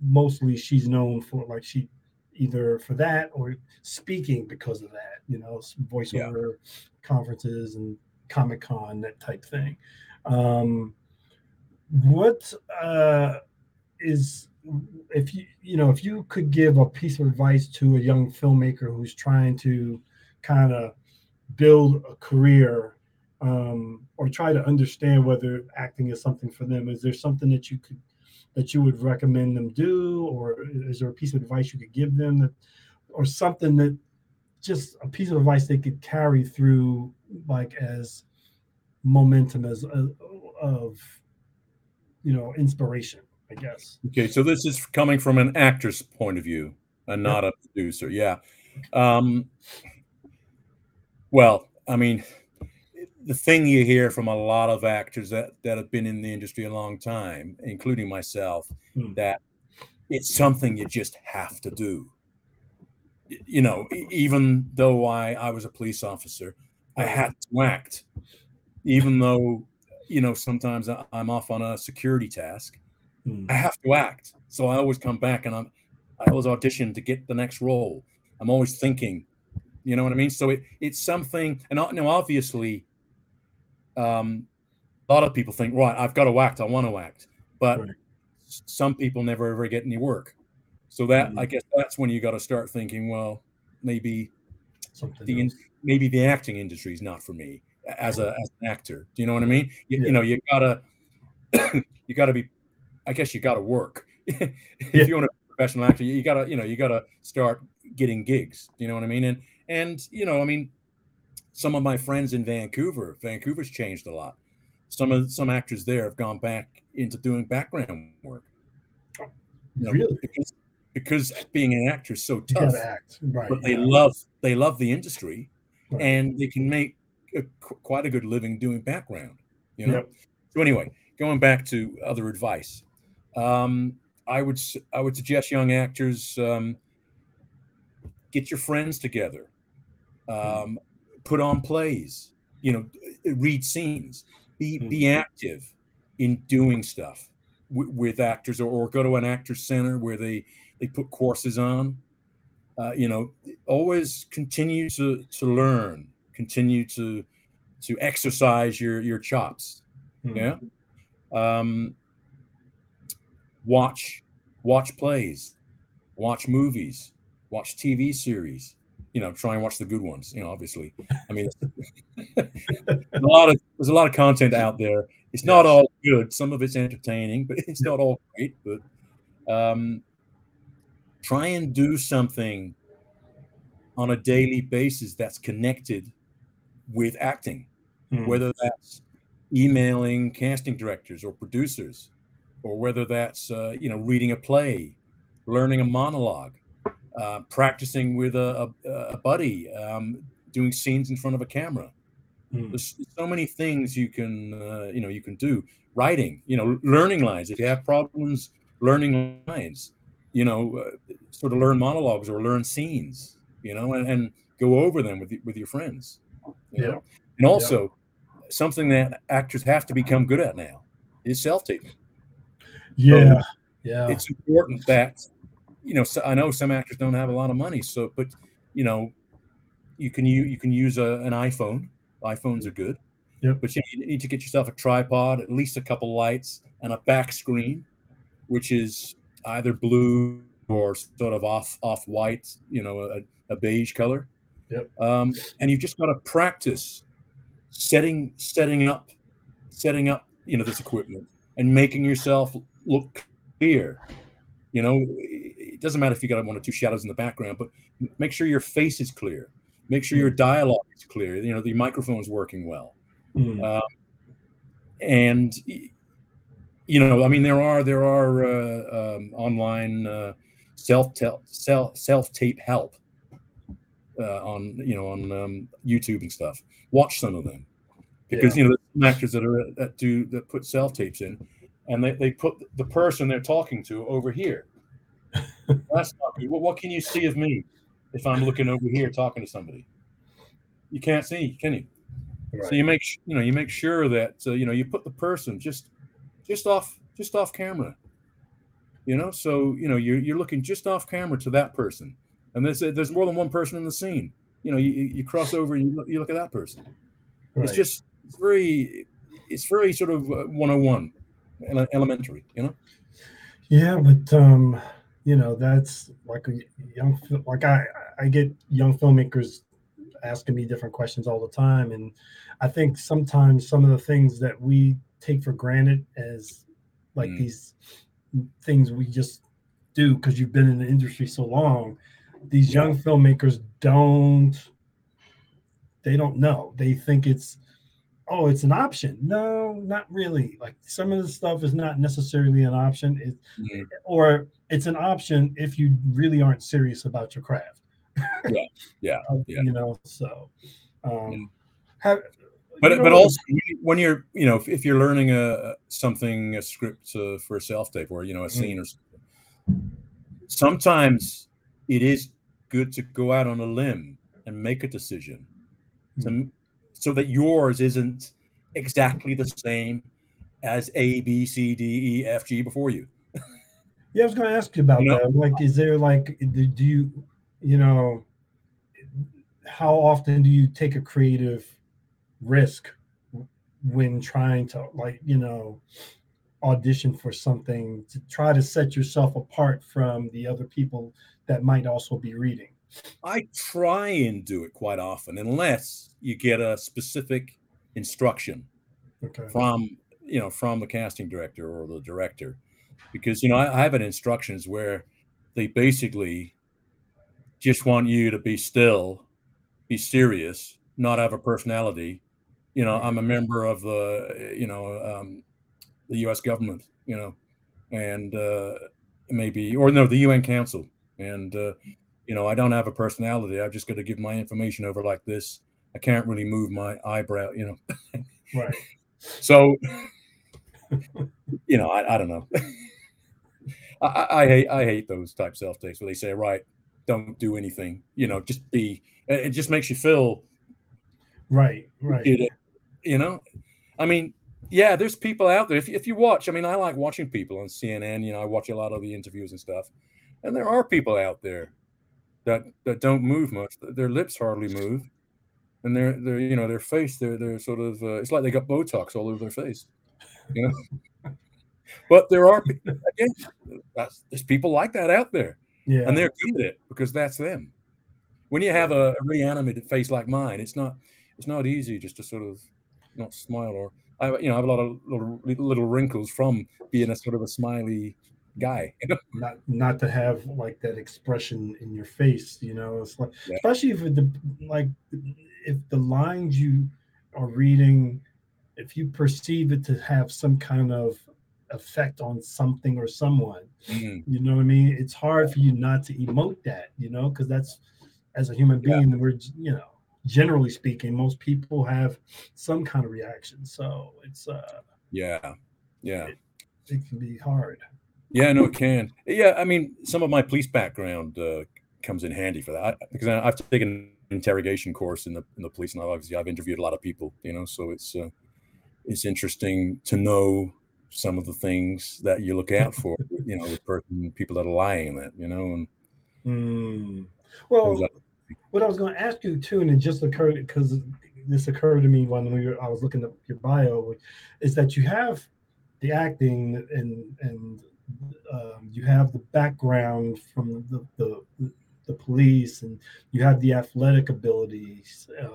mostly she's known for like she either for that or speaking because of that, you know, voiceover conferences and Comic Con, that type thing. Um, what uh, is if you you know if you could give a piece of advice to a young filmmaker who's trying to kind of build a career um, or try to understand whether acting is something for them is there something that you could that you would recommend them do or is there a piece of advice you could give them that or something that just a piece of advice they could carry through like as momentum as a, of you know inspiration i guess Okay, so this is coming from an actor's point of view and not a producer. Yeah. Um, well, I mean, the thing you hear from a lot of actors that, that have been in the industry a long time, including myself, Hmm. that it's something you just have to do. You know, even though I, I was a police officer, I had to act. Even though, you know, sometimes I'm off on a security task, Hmm. I have to act. So I always come back and I'm I always audition to get the next role. I'm always thinking, you know what I mean? So it it's something, and now obviously, um, a lot of people think, right, I've got to act, I want to act, but Right. some people never ever get any work. So that Mhm. I guess that's when you got to start thinking, well, maybe something the in, maybe the acting industry is not for me as a as an actor. Do you know what I mean? You, Yeah. you know, you gotta *coughs* you gotta be. I guess you gotta work *laughs* if Yeah. you want to be a professional actor. You gotta you know you gotta start getting gigs. Do you know what I mean? And and you know I mean, some of my friends in Vancouver, Vancouver's changed a lot. Some of some actors there have gone back into doing background work. You know, Really? Because, because being an actor is so tough right but they love they love the industry Right. and they can make a, quite a good living doing background you know Yep. so anyway going back to other advice um, i would I would suggest young actors um, get your friends together Hmm. um, put on plays you know read scenes be Hmm. be active in doing stuff w- with actors or, or go to an actor center where they they put courses on uh, you know always continue to to learn continue to to exercise your your chops Hmm. yeah um watch watch plays watch movies watch tv series you know try and watch the good ones you know obviously. I mean *laughs* a lot of there's a lot of content out there. It's not Yes. all good. Some of it's entertaining but it's not all great. But um try and do something on a daily basis that's connected with acting Hmm. whether that's emailing casting directors or producers, or whether that's uh, you know reading a play, learning a monologue, uh, practicing with a, a, a buddy, um, doing scenes in front of a camera. Hmm. There's so many things you can uh, you know you can do. Writing, you know, learning lines. If you have problems learning lines, you know, uh, sort of learn monologues or learn scenes, you know, and, and go over them with with your friends. you Yeah. know. And also, something that actors have to become good at now is self taping. Yeah. Yeah. It's important that, you know, so I know some actors don't have a lot of money, so but you know, you can you you can use a, an iPhone. iPhones are good. Yep. But you need- need to get yourself a tripod, at least a couple lights, and a back screen, which is either blue or sort of off off white, you know, a, a beige color. Yep. Um, and you've just got to practice setting setting up setting up you know this equipment and making yourself look clear you know doesn't matter if you got one or two shadows in the background but make sure your face is clear. Make sure your dialogue is clear you know the microphone's working well. Hmm. um, and you know i mean there are there are uh, um, online uh, self self self tape help uh, on you know on um, youtube and stuff. Watch some of them. Because you know there's some actors that are that do that put self tapes in and they, they put the person they're talking to over here that's not good well, what can you see of me if i'm looking over here talking to somebody? You can't see can you? Right. so you make you know you make sure that uh, you know you put the person just just off just off camera. You know so you know you're, you're looking just off camera to that person. And there's there's more than one person in the scene. You know you, you cross over and you look, you look at that person. It's just it's very it's very sort of uh, 101 ele- elementary you know? Yeah, but um, you know, that's like a young, like I, I get young filmmakers asking me different questions all the time, and I think sometimes some of the things that we take for granted as like Mm. these things we just do because you've been in the industry so long, these young filmmakers don't, they don't know. They think it's oh, it's an option. No, not really. Like some of the stuff is not necessarily an option. It, Mhm. or it's an option if you really aren't serious about your craft. Yeah, yeah, Uh, *laughs* yeah. You know, so um Yeah. have but you know but also when you- when you're you know if, if you're learning a something a script uh, for a self tape or you know a scene or something sometimes it is good to go out on a limb and make a decision to, so that yours isn't exactly the same as a b c d e f g before you yeah, I was going to ask you about You know? that. Like, is there like, do do you, you know, how often do you take a creative risk when trying to, like, you know, audition for something to try to set yourself apart from the other people that might also be reading? I try and do it quite often, unless you get a specific instruction Okay. from you know from the casting director or the director, because you know I, I have had instructions where they basically just want you to be still, be serious, not have a personality. You know, I'm a member of the you know um, the U.S. government, you know, and uh, maybe or no the UN Council, and uh, you know I don't have a personality. I've just got to give my information over like this. I can't really move my eyebrow, you know. Right. *laughs* So, you know, I, I don't know. *laughs* I, I, hate I hate those type self tapes where they say, right, don't do anything. You know, just be. It just makes you feel, Right. Right. you know. I mean, yeah, there's people out there. If, if you watch, I mean, I like watching people on CNN. You know, I watch a lot of the interviews and stuff, and there are people out there that that don't move much. Their lips hardly move, and their their you know their face, they're they're sort of uh, it's like they got Botox all over their face, you know. *laughs* but there are again, there's people like that out there, Yeah. and they're good at it because that's them. When you have a, a really face like mine, it's not it's not easy just to sort of not smile or I you know I have a lot of little, little wrinkles from being a sort of a smiley guy. *laughs* Not not to have like that expression in your face you know it's like Yeah. especially if the like if the lines you are reading if you perceive it to have some kind of effect on something or someone Mm, you know what i mean it's hard for you not to emote that you know because that's as a human Yeah. being we're you know generally speaking most people have some kind of reaction so it's uh yeah, yeah. it can be hard Yeah, no, it can. Yeah, I mean, some of my police background uh, comes in handy for that I, because I, I've taken an interrogation course in the in the police, and obviously I've interviewed a lot of people. You know, so it's uh, it's interesting to know some of the things that you look out for. You know, with person people that are lying that. You know, and Hmm. Well, what I was going to ask you too, and it just occurred because this occurred to me when we were, I was looking up your bio, is that you have the acting and and um, you have the background from the, the the police and you have the athletic abilities. Uh,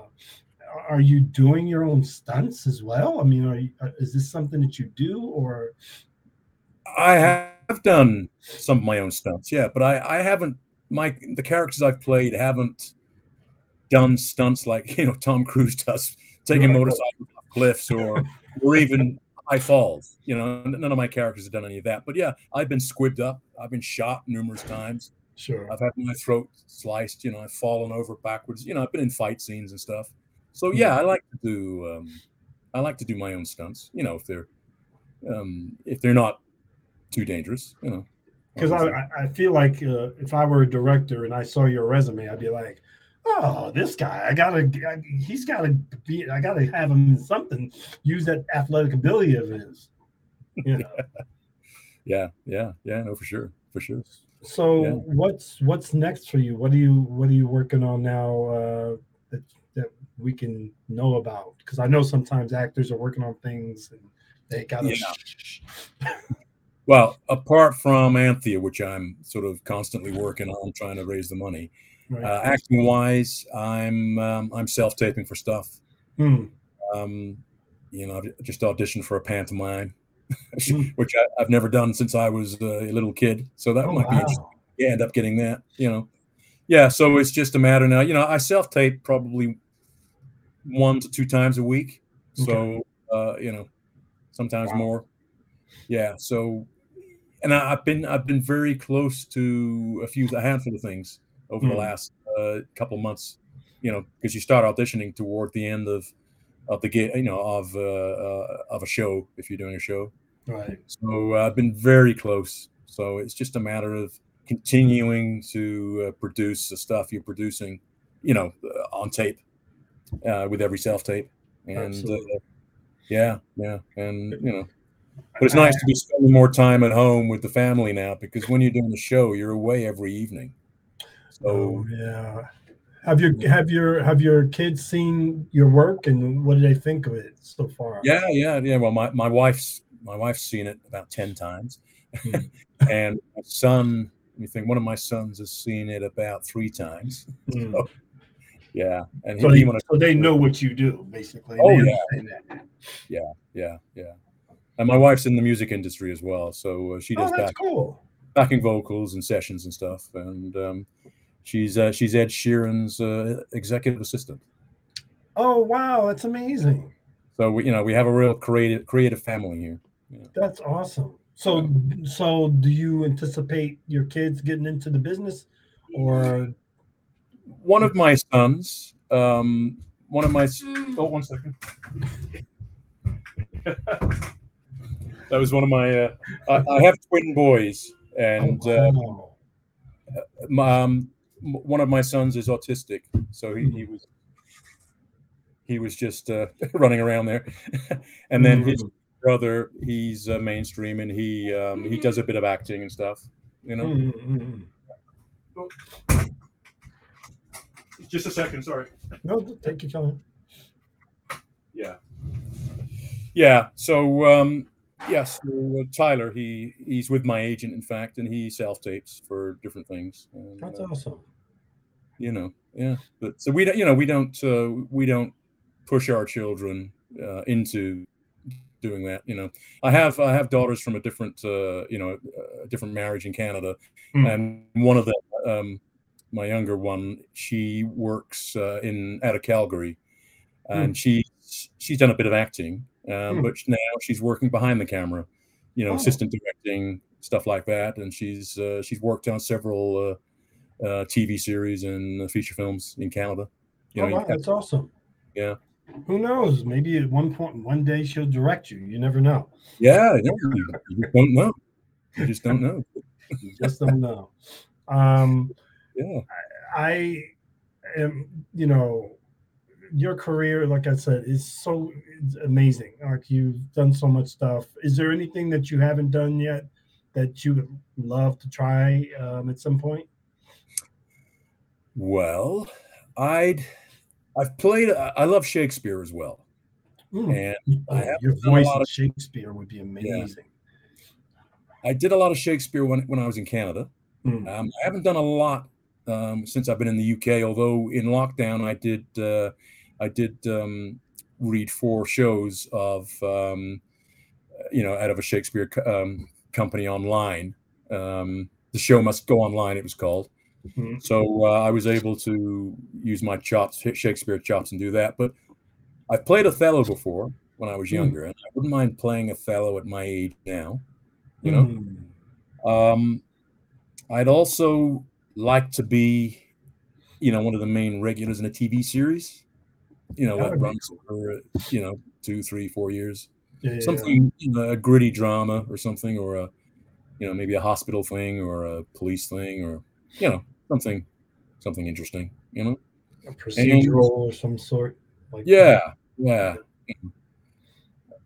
are you doing your own stunts as well? I mean, are you, uh, is this something that you do or? I have done some of my own stunts, yeah, but I I haven't my the characters I've played haven't done stunts like *laughs* you know Tom Cruise does, taking Right. motorcycles off cliffs or or even high falls. You know, none of my characters have done any of that. But yeah, I've been squibbed up. I've been shot numerous times. Sure. I've had my throat sliced. You know, I've fallen over backwards. You know, I've been in fight scenes and stuff. So yeah, I like to do. Um, I like to do my own stunts. You know, if they're um, if they're not too dangerous. You know, because I. I I feel like uh, if I were a director and I saw your resume, I'd be like, oh, this guy, I gotta, I, he's gotta be, I gotta have him in something. Use that athletic ability of his. You know. *laughs* yeah, yeah, yeah. No, for sure, for sure. So Yeah. what's what's next for you? What are you what are you working on now uh, that that we can know about? Because I know sometimes actors are working on things and they gotta. Yeah. Well, apart from Anthia, which I'm sort of constantly working on, trying to raise the money. Right. Uh, acting wise, I'm um, I'm self taping for stuff. Hmm. Um, you know, I've just auditioned for a pantomime, Hmm. *laughs* which I, I've never done since I was a little kid. So that Oh, might be interesting. Yeah, end up getting that. You know, yeah. So it's just a matter now. You know, I self tape probably one to two times a week. So uh, you know, sometimes Wow. more. Yeah. So, and I, I've been I've been very close to a few a handful of things over the Hmm. last uh, couple months. You know, because you start auditioning toward the end of of the game. You know, of uh, uh, of a show if you're doing a show. Right. So uh, I've been very close. So it's just a matter of continuing to uh, produce the stuff you're producing, you know, uh, on tape uh, with every self tape. And uh, yeah, yeah, and you know, but it's nice to be spending more time at home with the family now because when you're doing the show, you're away every evening. So Oh yeah. Have your have your have your kids seen your work and what do they think of it so far? yeah, yeah, yeah. Well, my, my wife's my wife's seen it about ten times, Hmm. *laughs* and my son. Let me think. One of my sons has seen it about three times. *laughs* Hmm. Yeah, and So he, they, he so they know what you do basically. Oh, yeah. that. yeah, yeah. And my wife's in the music industry as well, so uh, she Oh, does that's back, cool. backing vocals and sessions and stuff. And um, she's uh, she's Ed Sheeran's uh, executive assistant. Oh wow, that's amazing. So we, you know, we have a real creative creative family here. That's awesome. So so do you anticipate your kids getting into the business or One of my sons, um, one of my oh, one second. that was one of my. Uh, I, I have twin boys, and uh, Oh, my, um, m- one of my sons is autistic, so he, he was he was just uh, *laughs* running around there, *laughs* and then his Mhm. brother, he's uh, mainstream and he um, he does a bit of acting and stuff. You know. Mm, mm, mm. Just a second, sorry. No, take your time. Yeah. Yeah. So um, yes, uh, Tyler, he he's with my agent, in fact, and he self tapes for different things. And, That's uh, awesome. you know, yeah. But so we don't, you know, we don't uh, we don't push our children uh, into doing that. You know, I have I have daughters from a different uh, you know a different marriage in Canada, Hmm. and one of them, um, my younger one, she works uh, in out of Calgary, and she she's done a bit of acting, um, Hmm. but now she's working behind the camera, you know, Oh. assistant directing stuff like that, and she's uh, she's worked on several uh, uh, TV series and feature films in Canada. You oh, know, wow, that's awesome. Yeah. Who knows? Maybe at one point, one day she'll direct you. You never know. yeah, yeah, you, don't know. You just don't know. You just don't know. *laughs* Um, Yeah. I am, you know, your career, like I said, is so it's amazing. Like you've done so much stuff. Is there anything that you haven't done yet that you would love to try um, at some point? Well, I'd I've played. I love Shakespeare as well, Mm. and Oh, I have your voice lot in of- Shakespeare would be amazing. I did a lot of Shakespeare when when I was in Canada. Mm. Um, I haven't done a lot um, since I've been in the UK. Although in lockdown, I did uh, I did um, read four shows of um, you know out of a Shakespeare co- um, company online. Um, the show must go online. It was called. Mhm. So uh, I was able to use my chops, Shakespeare chops, and do that. But I've played Othello before when I was Hmm. younger, and I wouldn't mind playing Othello at my age now. You know, Mm. um, I'd also like to be, you know, one of the main regulars in a TV series. You know, That that runs for you know two, three, four years. Yeah, yeah, yeah. Something you know, a gritty drama or something, or a you know maybe a hospital thing or a police thing, or you know something something interesting. You know. a procedural or some sort. Like Yeah, yeah.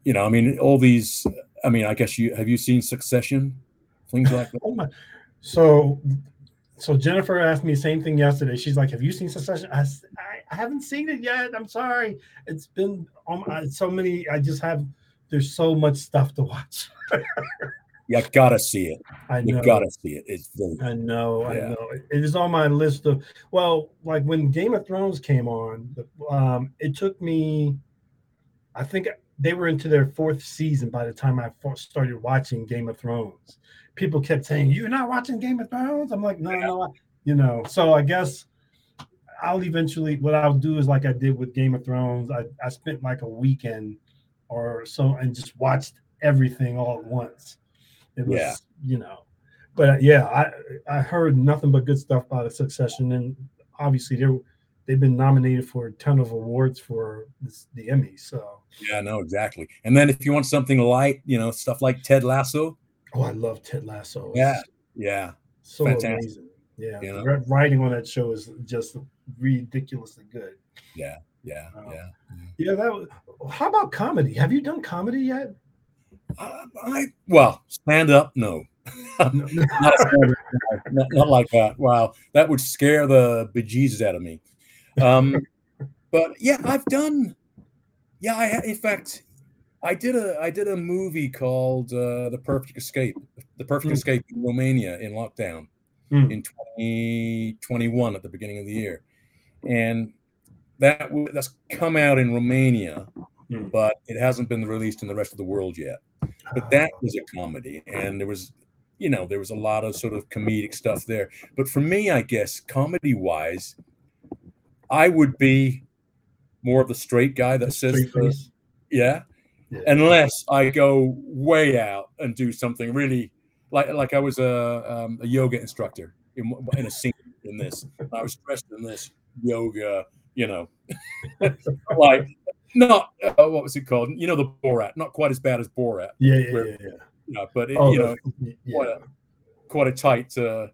You know, I mean, all these. I mean, I guess you have you seen Succession, things like that. *laughs* Oh my. So, so Jennifer asked me the same thing yesterday. She's like, "Have you seen Succession?" I, I haven't seen it yet. I'm sorry. It's been um, so many. I just have. There's so much stuff to watch. *laughs* You gotta see it. I know. You gotta see it. It's very I know, I know. It is on my list of well, like when Game of Thrones came on, um, it took me. I think they were into their fourth season by the time I started watching Game of Thrones. People kept saying, "You're not watching Game of Thrones." I'm like, "No, no," I, you know. So I guess I'll eventually. What I'll do is like I did with Game of Thrones. I I spent like a weekend or so and just watched everything all at once. It was, Yeah. you know but uh, yeah, I I heard nothing but good stuff about a Succession, and obviously they they've been nominated for a ton of awards for this, the Emmy. So yeah, no, exactly. And then if you want something light, you know, stuff like Ted Lasso. oh, I love Ted Lasso. Yeah, yeah, so fantastic. amazing. Yeah, You know? ri- writing on that show is just ridiculously good. yeah, yeah, Wow. yeah. Yeah, that. Was, how about comedy? Have you done comedy yet? Uh, I well, stand up, no. *laughs* No. not, a stand-up guy. not, not like that. Wow, that would scare the bejesus out of me. Um, *laughs* but yeah, I've done. Yeah, I in fact, I did a I did a movie called uh, The Perfect Escape. The Perfect Mm. Escape in Romania in lockdown Mm. in 2021 at the beginning of the year, and that that's come out in Romania, Mm. but it hasn't been released in the rest of the world yet but that was a comedy and there was you know there was a lot of sort of comedic stuff there but for me i guess comedy wise i would be more of the straight guy that says yeah Yeah. unless i go way out and do something really like like i was a, um, a yoga instructor in, in a scene in this i was dressed in this yoga you know *laughs* like not uh, what was it called you know the borat not quite as bad as borat Yeah, yeah, where- yeah, yeah. you know, but it, Oh, you know, yeah. quite a quite a tight, uh,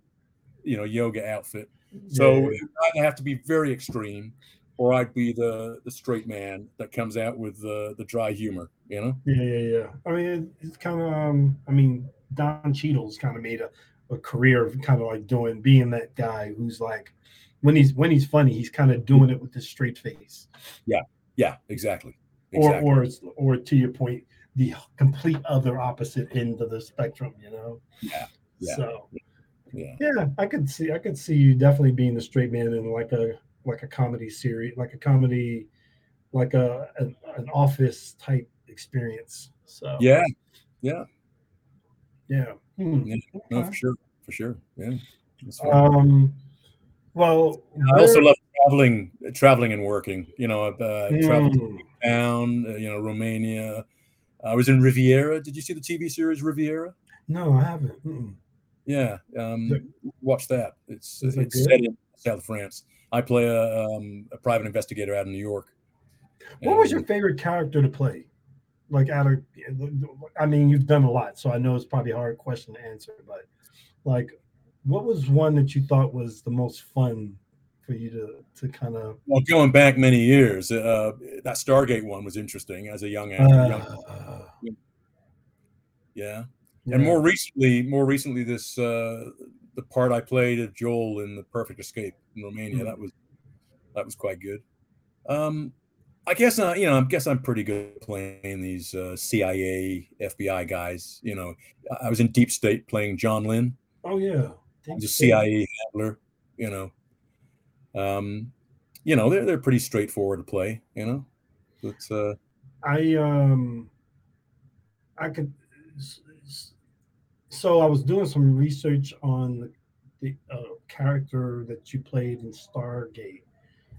you know, yoga outfit. So yeah, either have to be very extreme, or I'd be the the straight man that comes out with the the dry humor. You know? Yeah, yeah, yeah. I mean, it's kind of. Um, I mean, Don Cheadle's kind of made a, a career of kind of like doing being that guy who's like, when he's when he's funny, he's kind of doing it with this straight face. Yeah, yeah, exactly. exactly. Or or or to your point, the complete other opposite end of the spectrum. You know? Yeah. Yeah. So. Yeah. Yeah, I could see I could see you definitely being the straight man in like a like a comedy series, like a comedy, like a an, an office type experience. So Yeah. Yeah. yeah. Hmm. Yeah. No, Okay. for sure. For sure. Yeah. Um, well, I also love traveling, traveling and working. You know, I've uh, traveled Hmm. down, uh, you know, Romania. I was in Riviera. Did you see the TV series Riviera? No, I haven't. Mm-mm. Yeah, um, watch that. It's Is it's set in South France. I play a, um, a private investigator out in New York. What was your favorite character to play? Like out of, I mean, you've done a lot, so I know it's probably a hard question to answer, but like, what was one that you thought was the most fun for you to to kind of? well, going back many years, uh, that Stargate one was interesting as a young actor. young, Uh, yeah, yeah. and more recently, more recently, this uh, the part I played of Joel in The Perfect Escape in Romania. Mm. That was that was quite good. Um, I guess I, you know, I guess I'm pretty good at playing these uh, CIA, FBI guys. You know, I- I was in Deep State playing John Lynn. Oh yeah, the CIA handler. You know, um, you know, they're they're pretty straightforward to play. You know, but uh, I um, I could. So I was doing some research on the uh, character that you played in Stargate,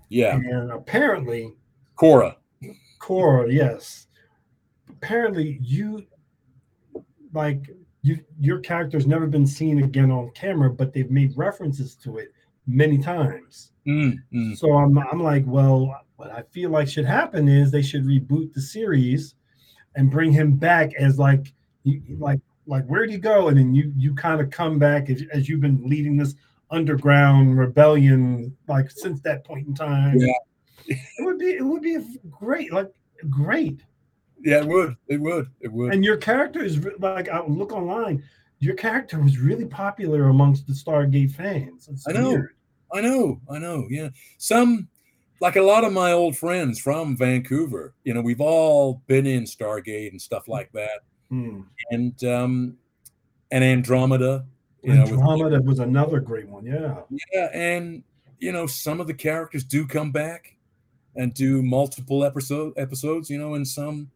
yeah, and apparently Cora. Cora, yes. Apparently, you like you your character's never been seen again on camera, but they've made references to it many times. Mm, mm. So I'm I'm like, well, what I feel like should happen is they should reboot the series and bring him back as like you like like where'd he go? And then you you kind of come back as, as you've been leading this underground rebellion like since that point in time. Yeah. It would be it would be great, like great. Yeah, it would. It would. It would. And your character is like I look online, your character was really popular amongst the Stargate fans. It's I know. weird. I know, I know. Yeah. Some like a lot of my old friends from Vancouver, you know, we've all been in Stargate and stuff mm-hmm. like that. Hmm. And um and Andromeda, you know, Andromeda was another great one. Yeah. yeah, and you know, some of the characters do come back and do multiple episode episodes, you know, and some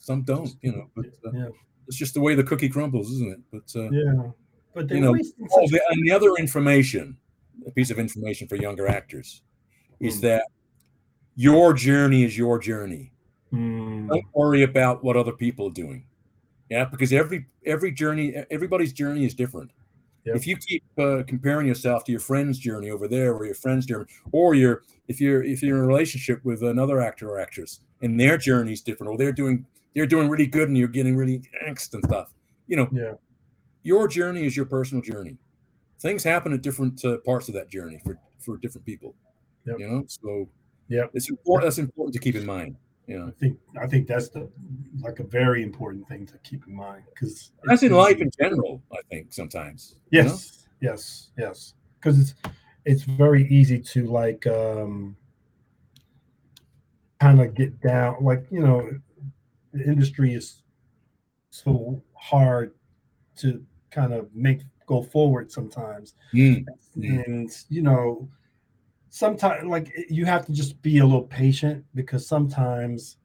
some don't, you know, but uh, Yeah. it's just the way the cookie crumbles, isn't it? But uh, Yeah. But You know, Oh, the, and the other information, a piece of information for younger actors, is Hmm. that your journey is your journey. Hmm. Don't worry about what other people are doing. Yeah, because every every journey, everybody's journey is different. Yep. If you keep uh, comparing yourself to your friend's journey over there, or your friend's journey, or you're if you're if you're in a relationship with another actor or actress, and their journey is different, or they're doing they're doing really good, and you're getting really angst and stuff. You know, Yeah. your journey is your personal journey. Things happen at different uh, parts of that journey for for different people. Yep. You know, so yeah, it's important. That's important to keep in mind. Know, I think I think that's the like a very important thing to keep in mind because that's in life in general. I think sometimes. you know? Yes, yes, yes. Because it's it's very easy to like um kind of get down like you know the industry is so hard to kind of make go forward sometimes Mm, Mm. and you know sometimes like you have to just be a little patient because sometimes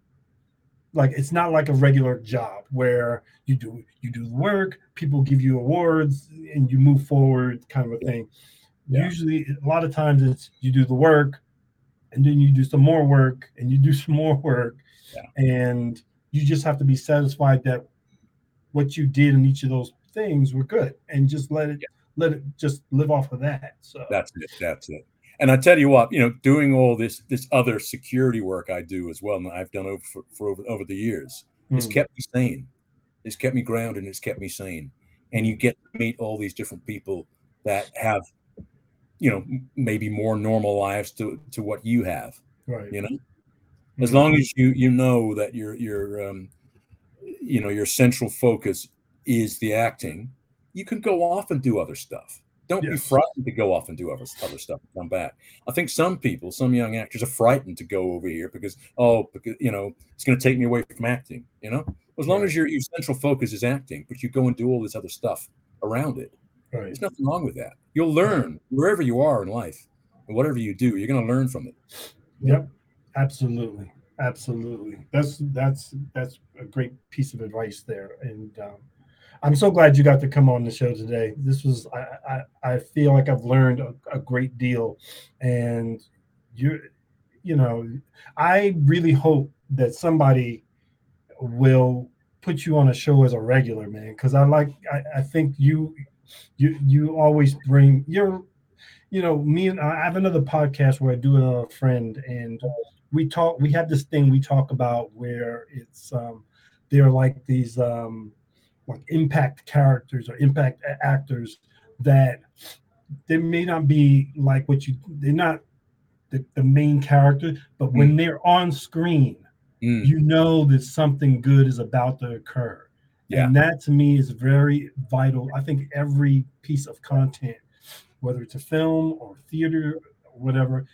like it's not like a regular job where you do you do the work people give you awards and you move forward kind of a thing Yeah. usually a lot of times it's you do the work and then you do some more work and you *laughs* do some more work and you just have to be satisfied that what you did in each of those things were good and just let it Yeah. let it just live off of that so That's it. That's it. And I tell you what, you know, doing all this this other security work I do as well, and I've done over for, for over, over the years, it's Hmm. kept me sane. It's kept me grounded. and It's kept me sane. And you get to meet all these different people that have, you know, maybe more normal lives to to what you have. Right. You know, as long as you you know that your your um, you know your central focus is the acting, you can go off and do other stuff. Don't be frightened to go off and do other, other stuff and come back. I think some people, some young actors, are frightened to go over here because oh, because you know it's going to take me away from acting. You know, as long as your your central focus is acting, but you go and do all this other stuff around it. Right. There's nothing wrong with that. You'll learn wherever you are in life, and whatever you do, you're going to learn from it. Yep. Absolutely. Absolutely. That's that's that's a great piece of advice there. And um, I'm so glad you got to come on the show today. This was I I, I feel like I've learned a, a great deal, and you you know I really hope that somebody will put you on a show as a regular man because I like I, I think you you you always bring you're you know me and I have another podcast where I do it with a friend and we talk we have this thing we talk about where it's um they're like these um like impact characters or impact actors that they may not be like what you they're not the, the main character but when they're on screen Mm, you know that something good is about to occur. Yeah. and that to me is very vital. I think every piece of content whether it's a film or theater or whatever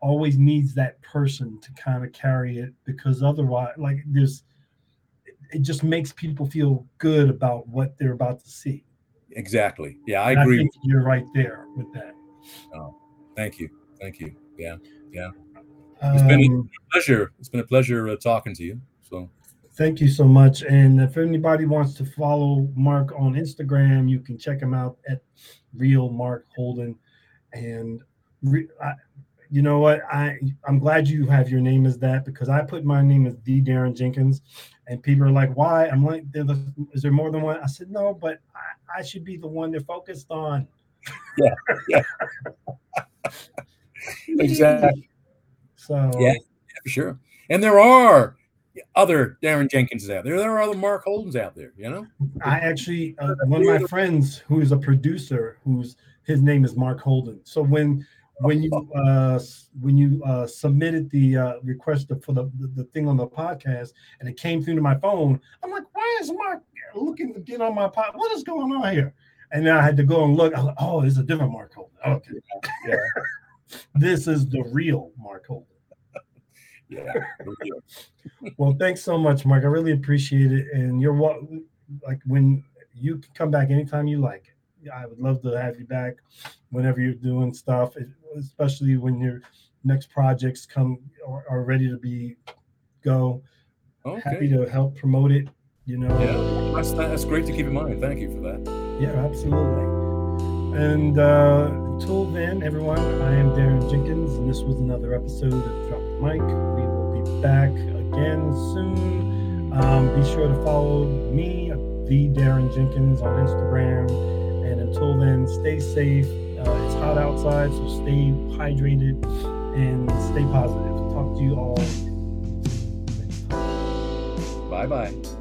always needs that person to kind of carry it because otherwise like there's it- just makes people feel good about what they're about to see exactly. Yeah, I And agree. think you're right there with that Oh, Thank you. Thank you. Yeah. Yeah. It's been- a Pleasure. It's been a pleasure uh, talking to you. So Thank you so much. And if anybody wants to follow Mark on Instagram, you can check him out at Real Mark Holden. And re, I, you know what? I I'm glad you have your name as that because I put my name as D Daron Jenkins, and people are like, "Why?" I'm like, "There- "Is there more than one?" I said, "No, but I, I should be the one they're focused on." Yeah, yeah, *laughs* exactly. So Yeah. for sure. And there are other Daron Jenkins out there. There are other Mark Holdens out there. You know. I actually uh, one of my friends who is a producer who's his name is Mark Holden. So when when you uh when you uh submitted the uh request for the, the the thing on the podcast and it came through to my phone, I'm like, why is Mark looking to get on my pod? What is going on here? And then I had to go and look. I was like, oh, it's a different Mark Holden. Okay, Yeah. *laughs* this is the real Mark Holden. Yeah. Well, thanks so much, Mark. I really appreciate it. And you're what like when you can come back anytime you like. I would love to have you back whenever you're doing stuff, especially when your next projects come are, are ready to be go. Happy to help promote it. You know. Yeah. That's that's great to keep in mind. Thank you for that. Yeah, absolutely. And uh, until then, everyone, I am Daron Jenkins, and this was another episode of Drop the Mic. We will be back again soon. Um, be sure to follow me, the Daron Jenkins, on Instagram. And until then, stay safe. Uh, it's hot outside, so stay hydrated and stay positive. Talk to you all. Bye bye.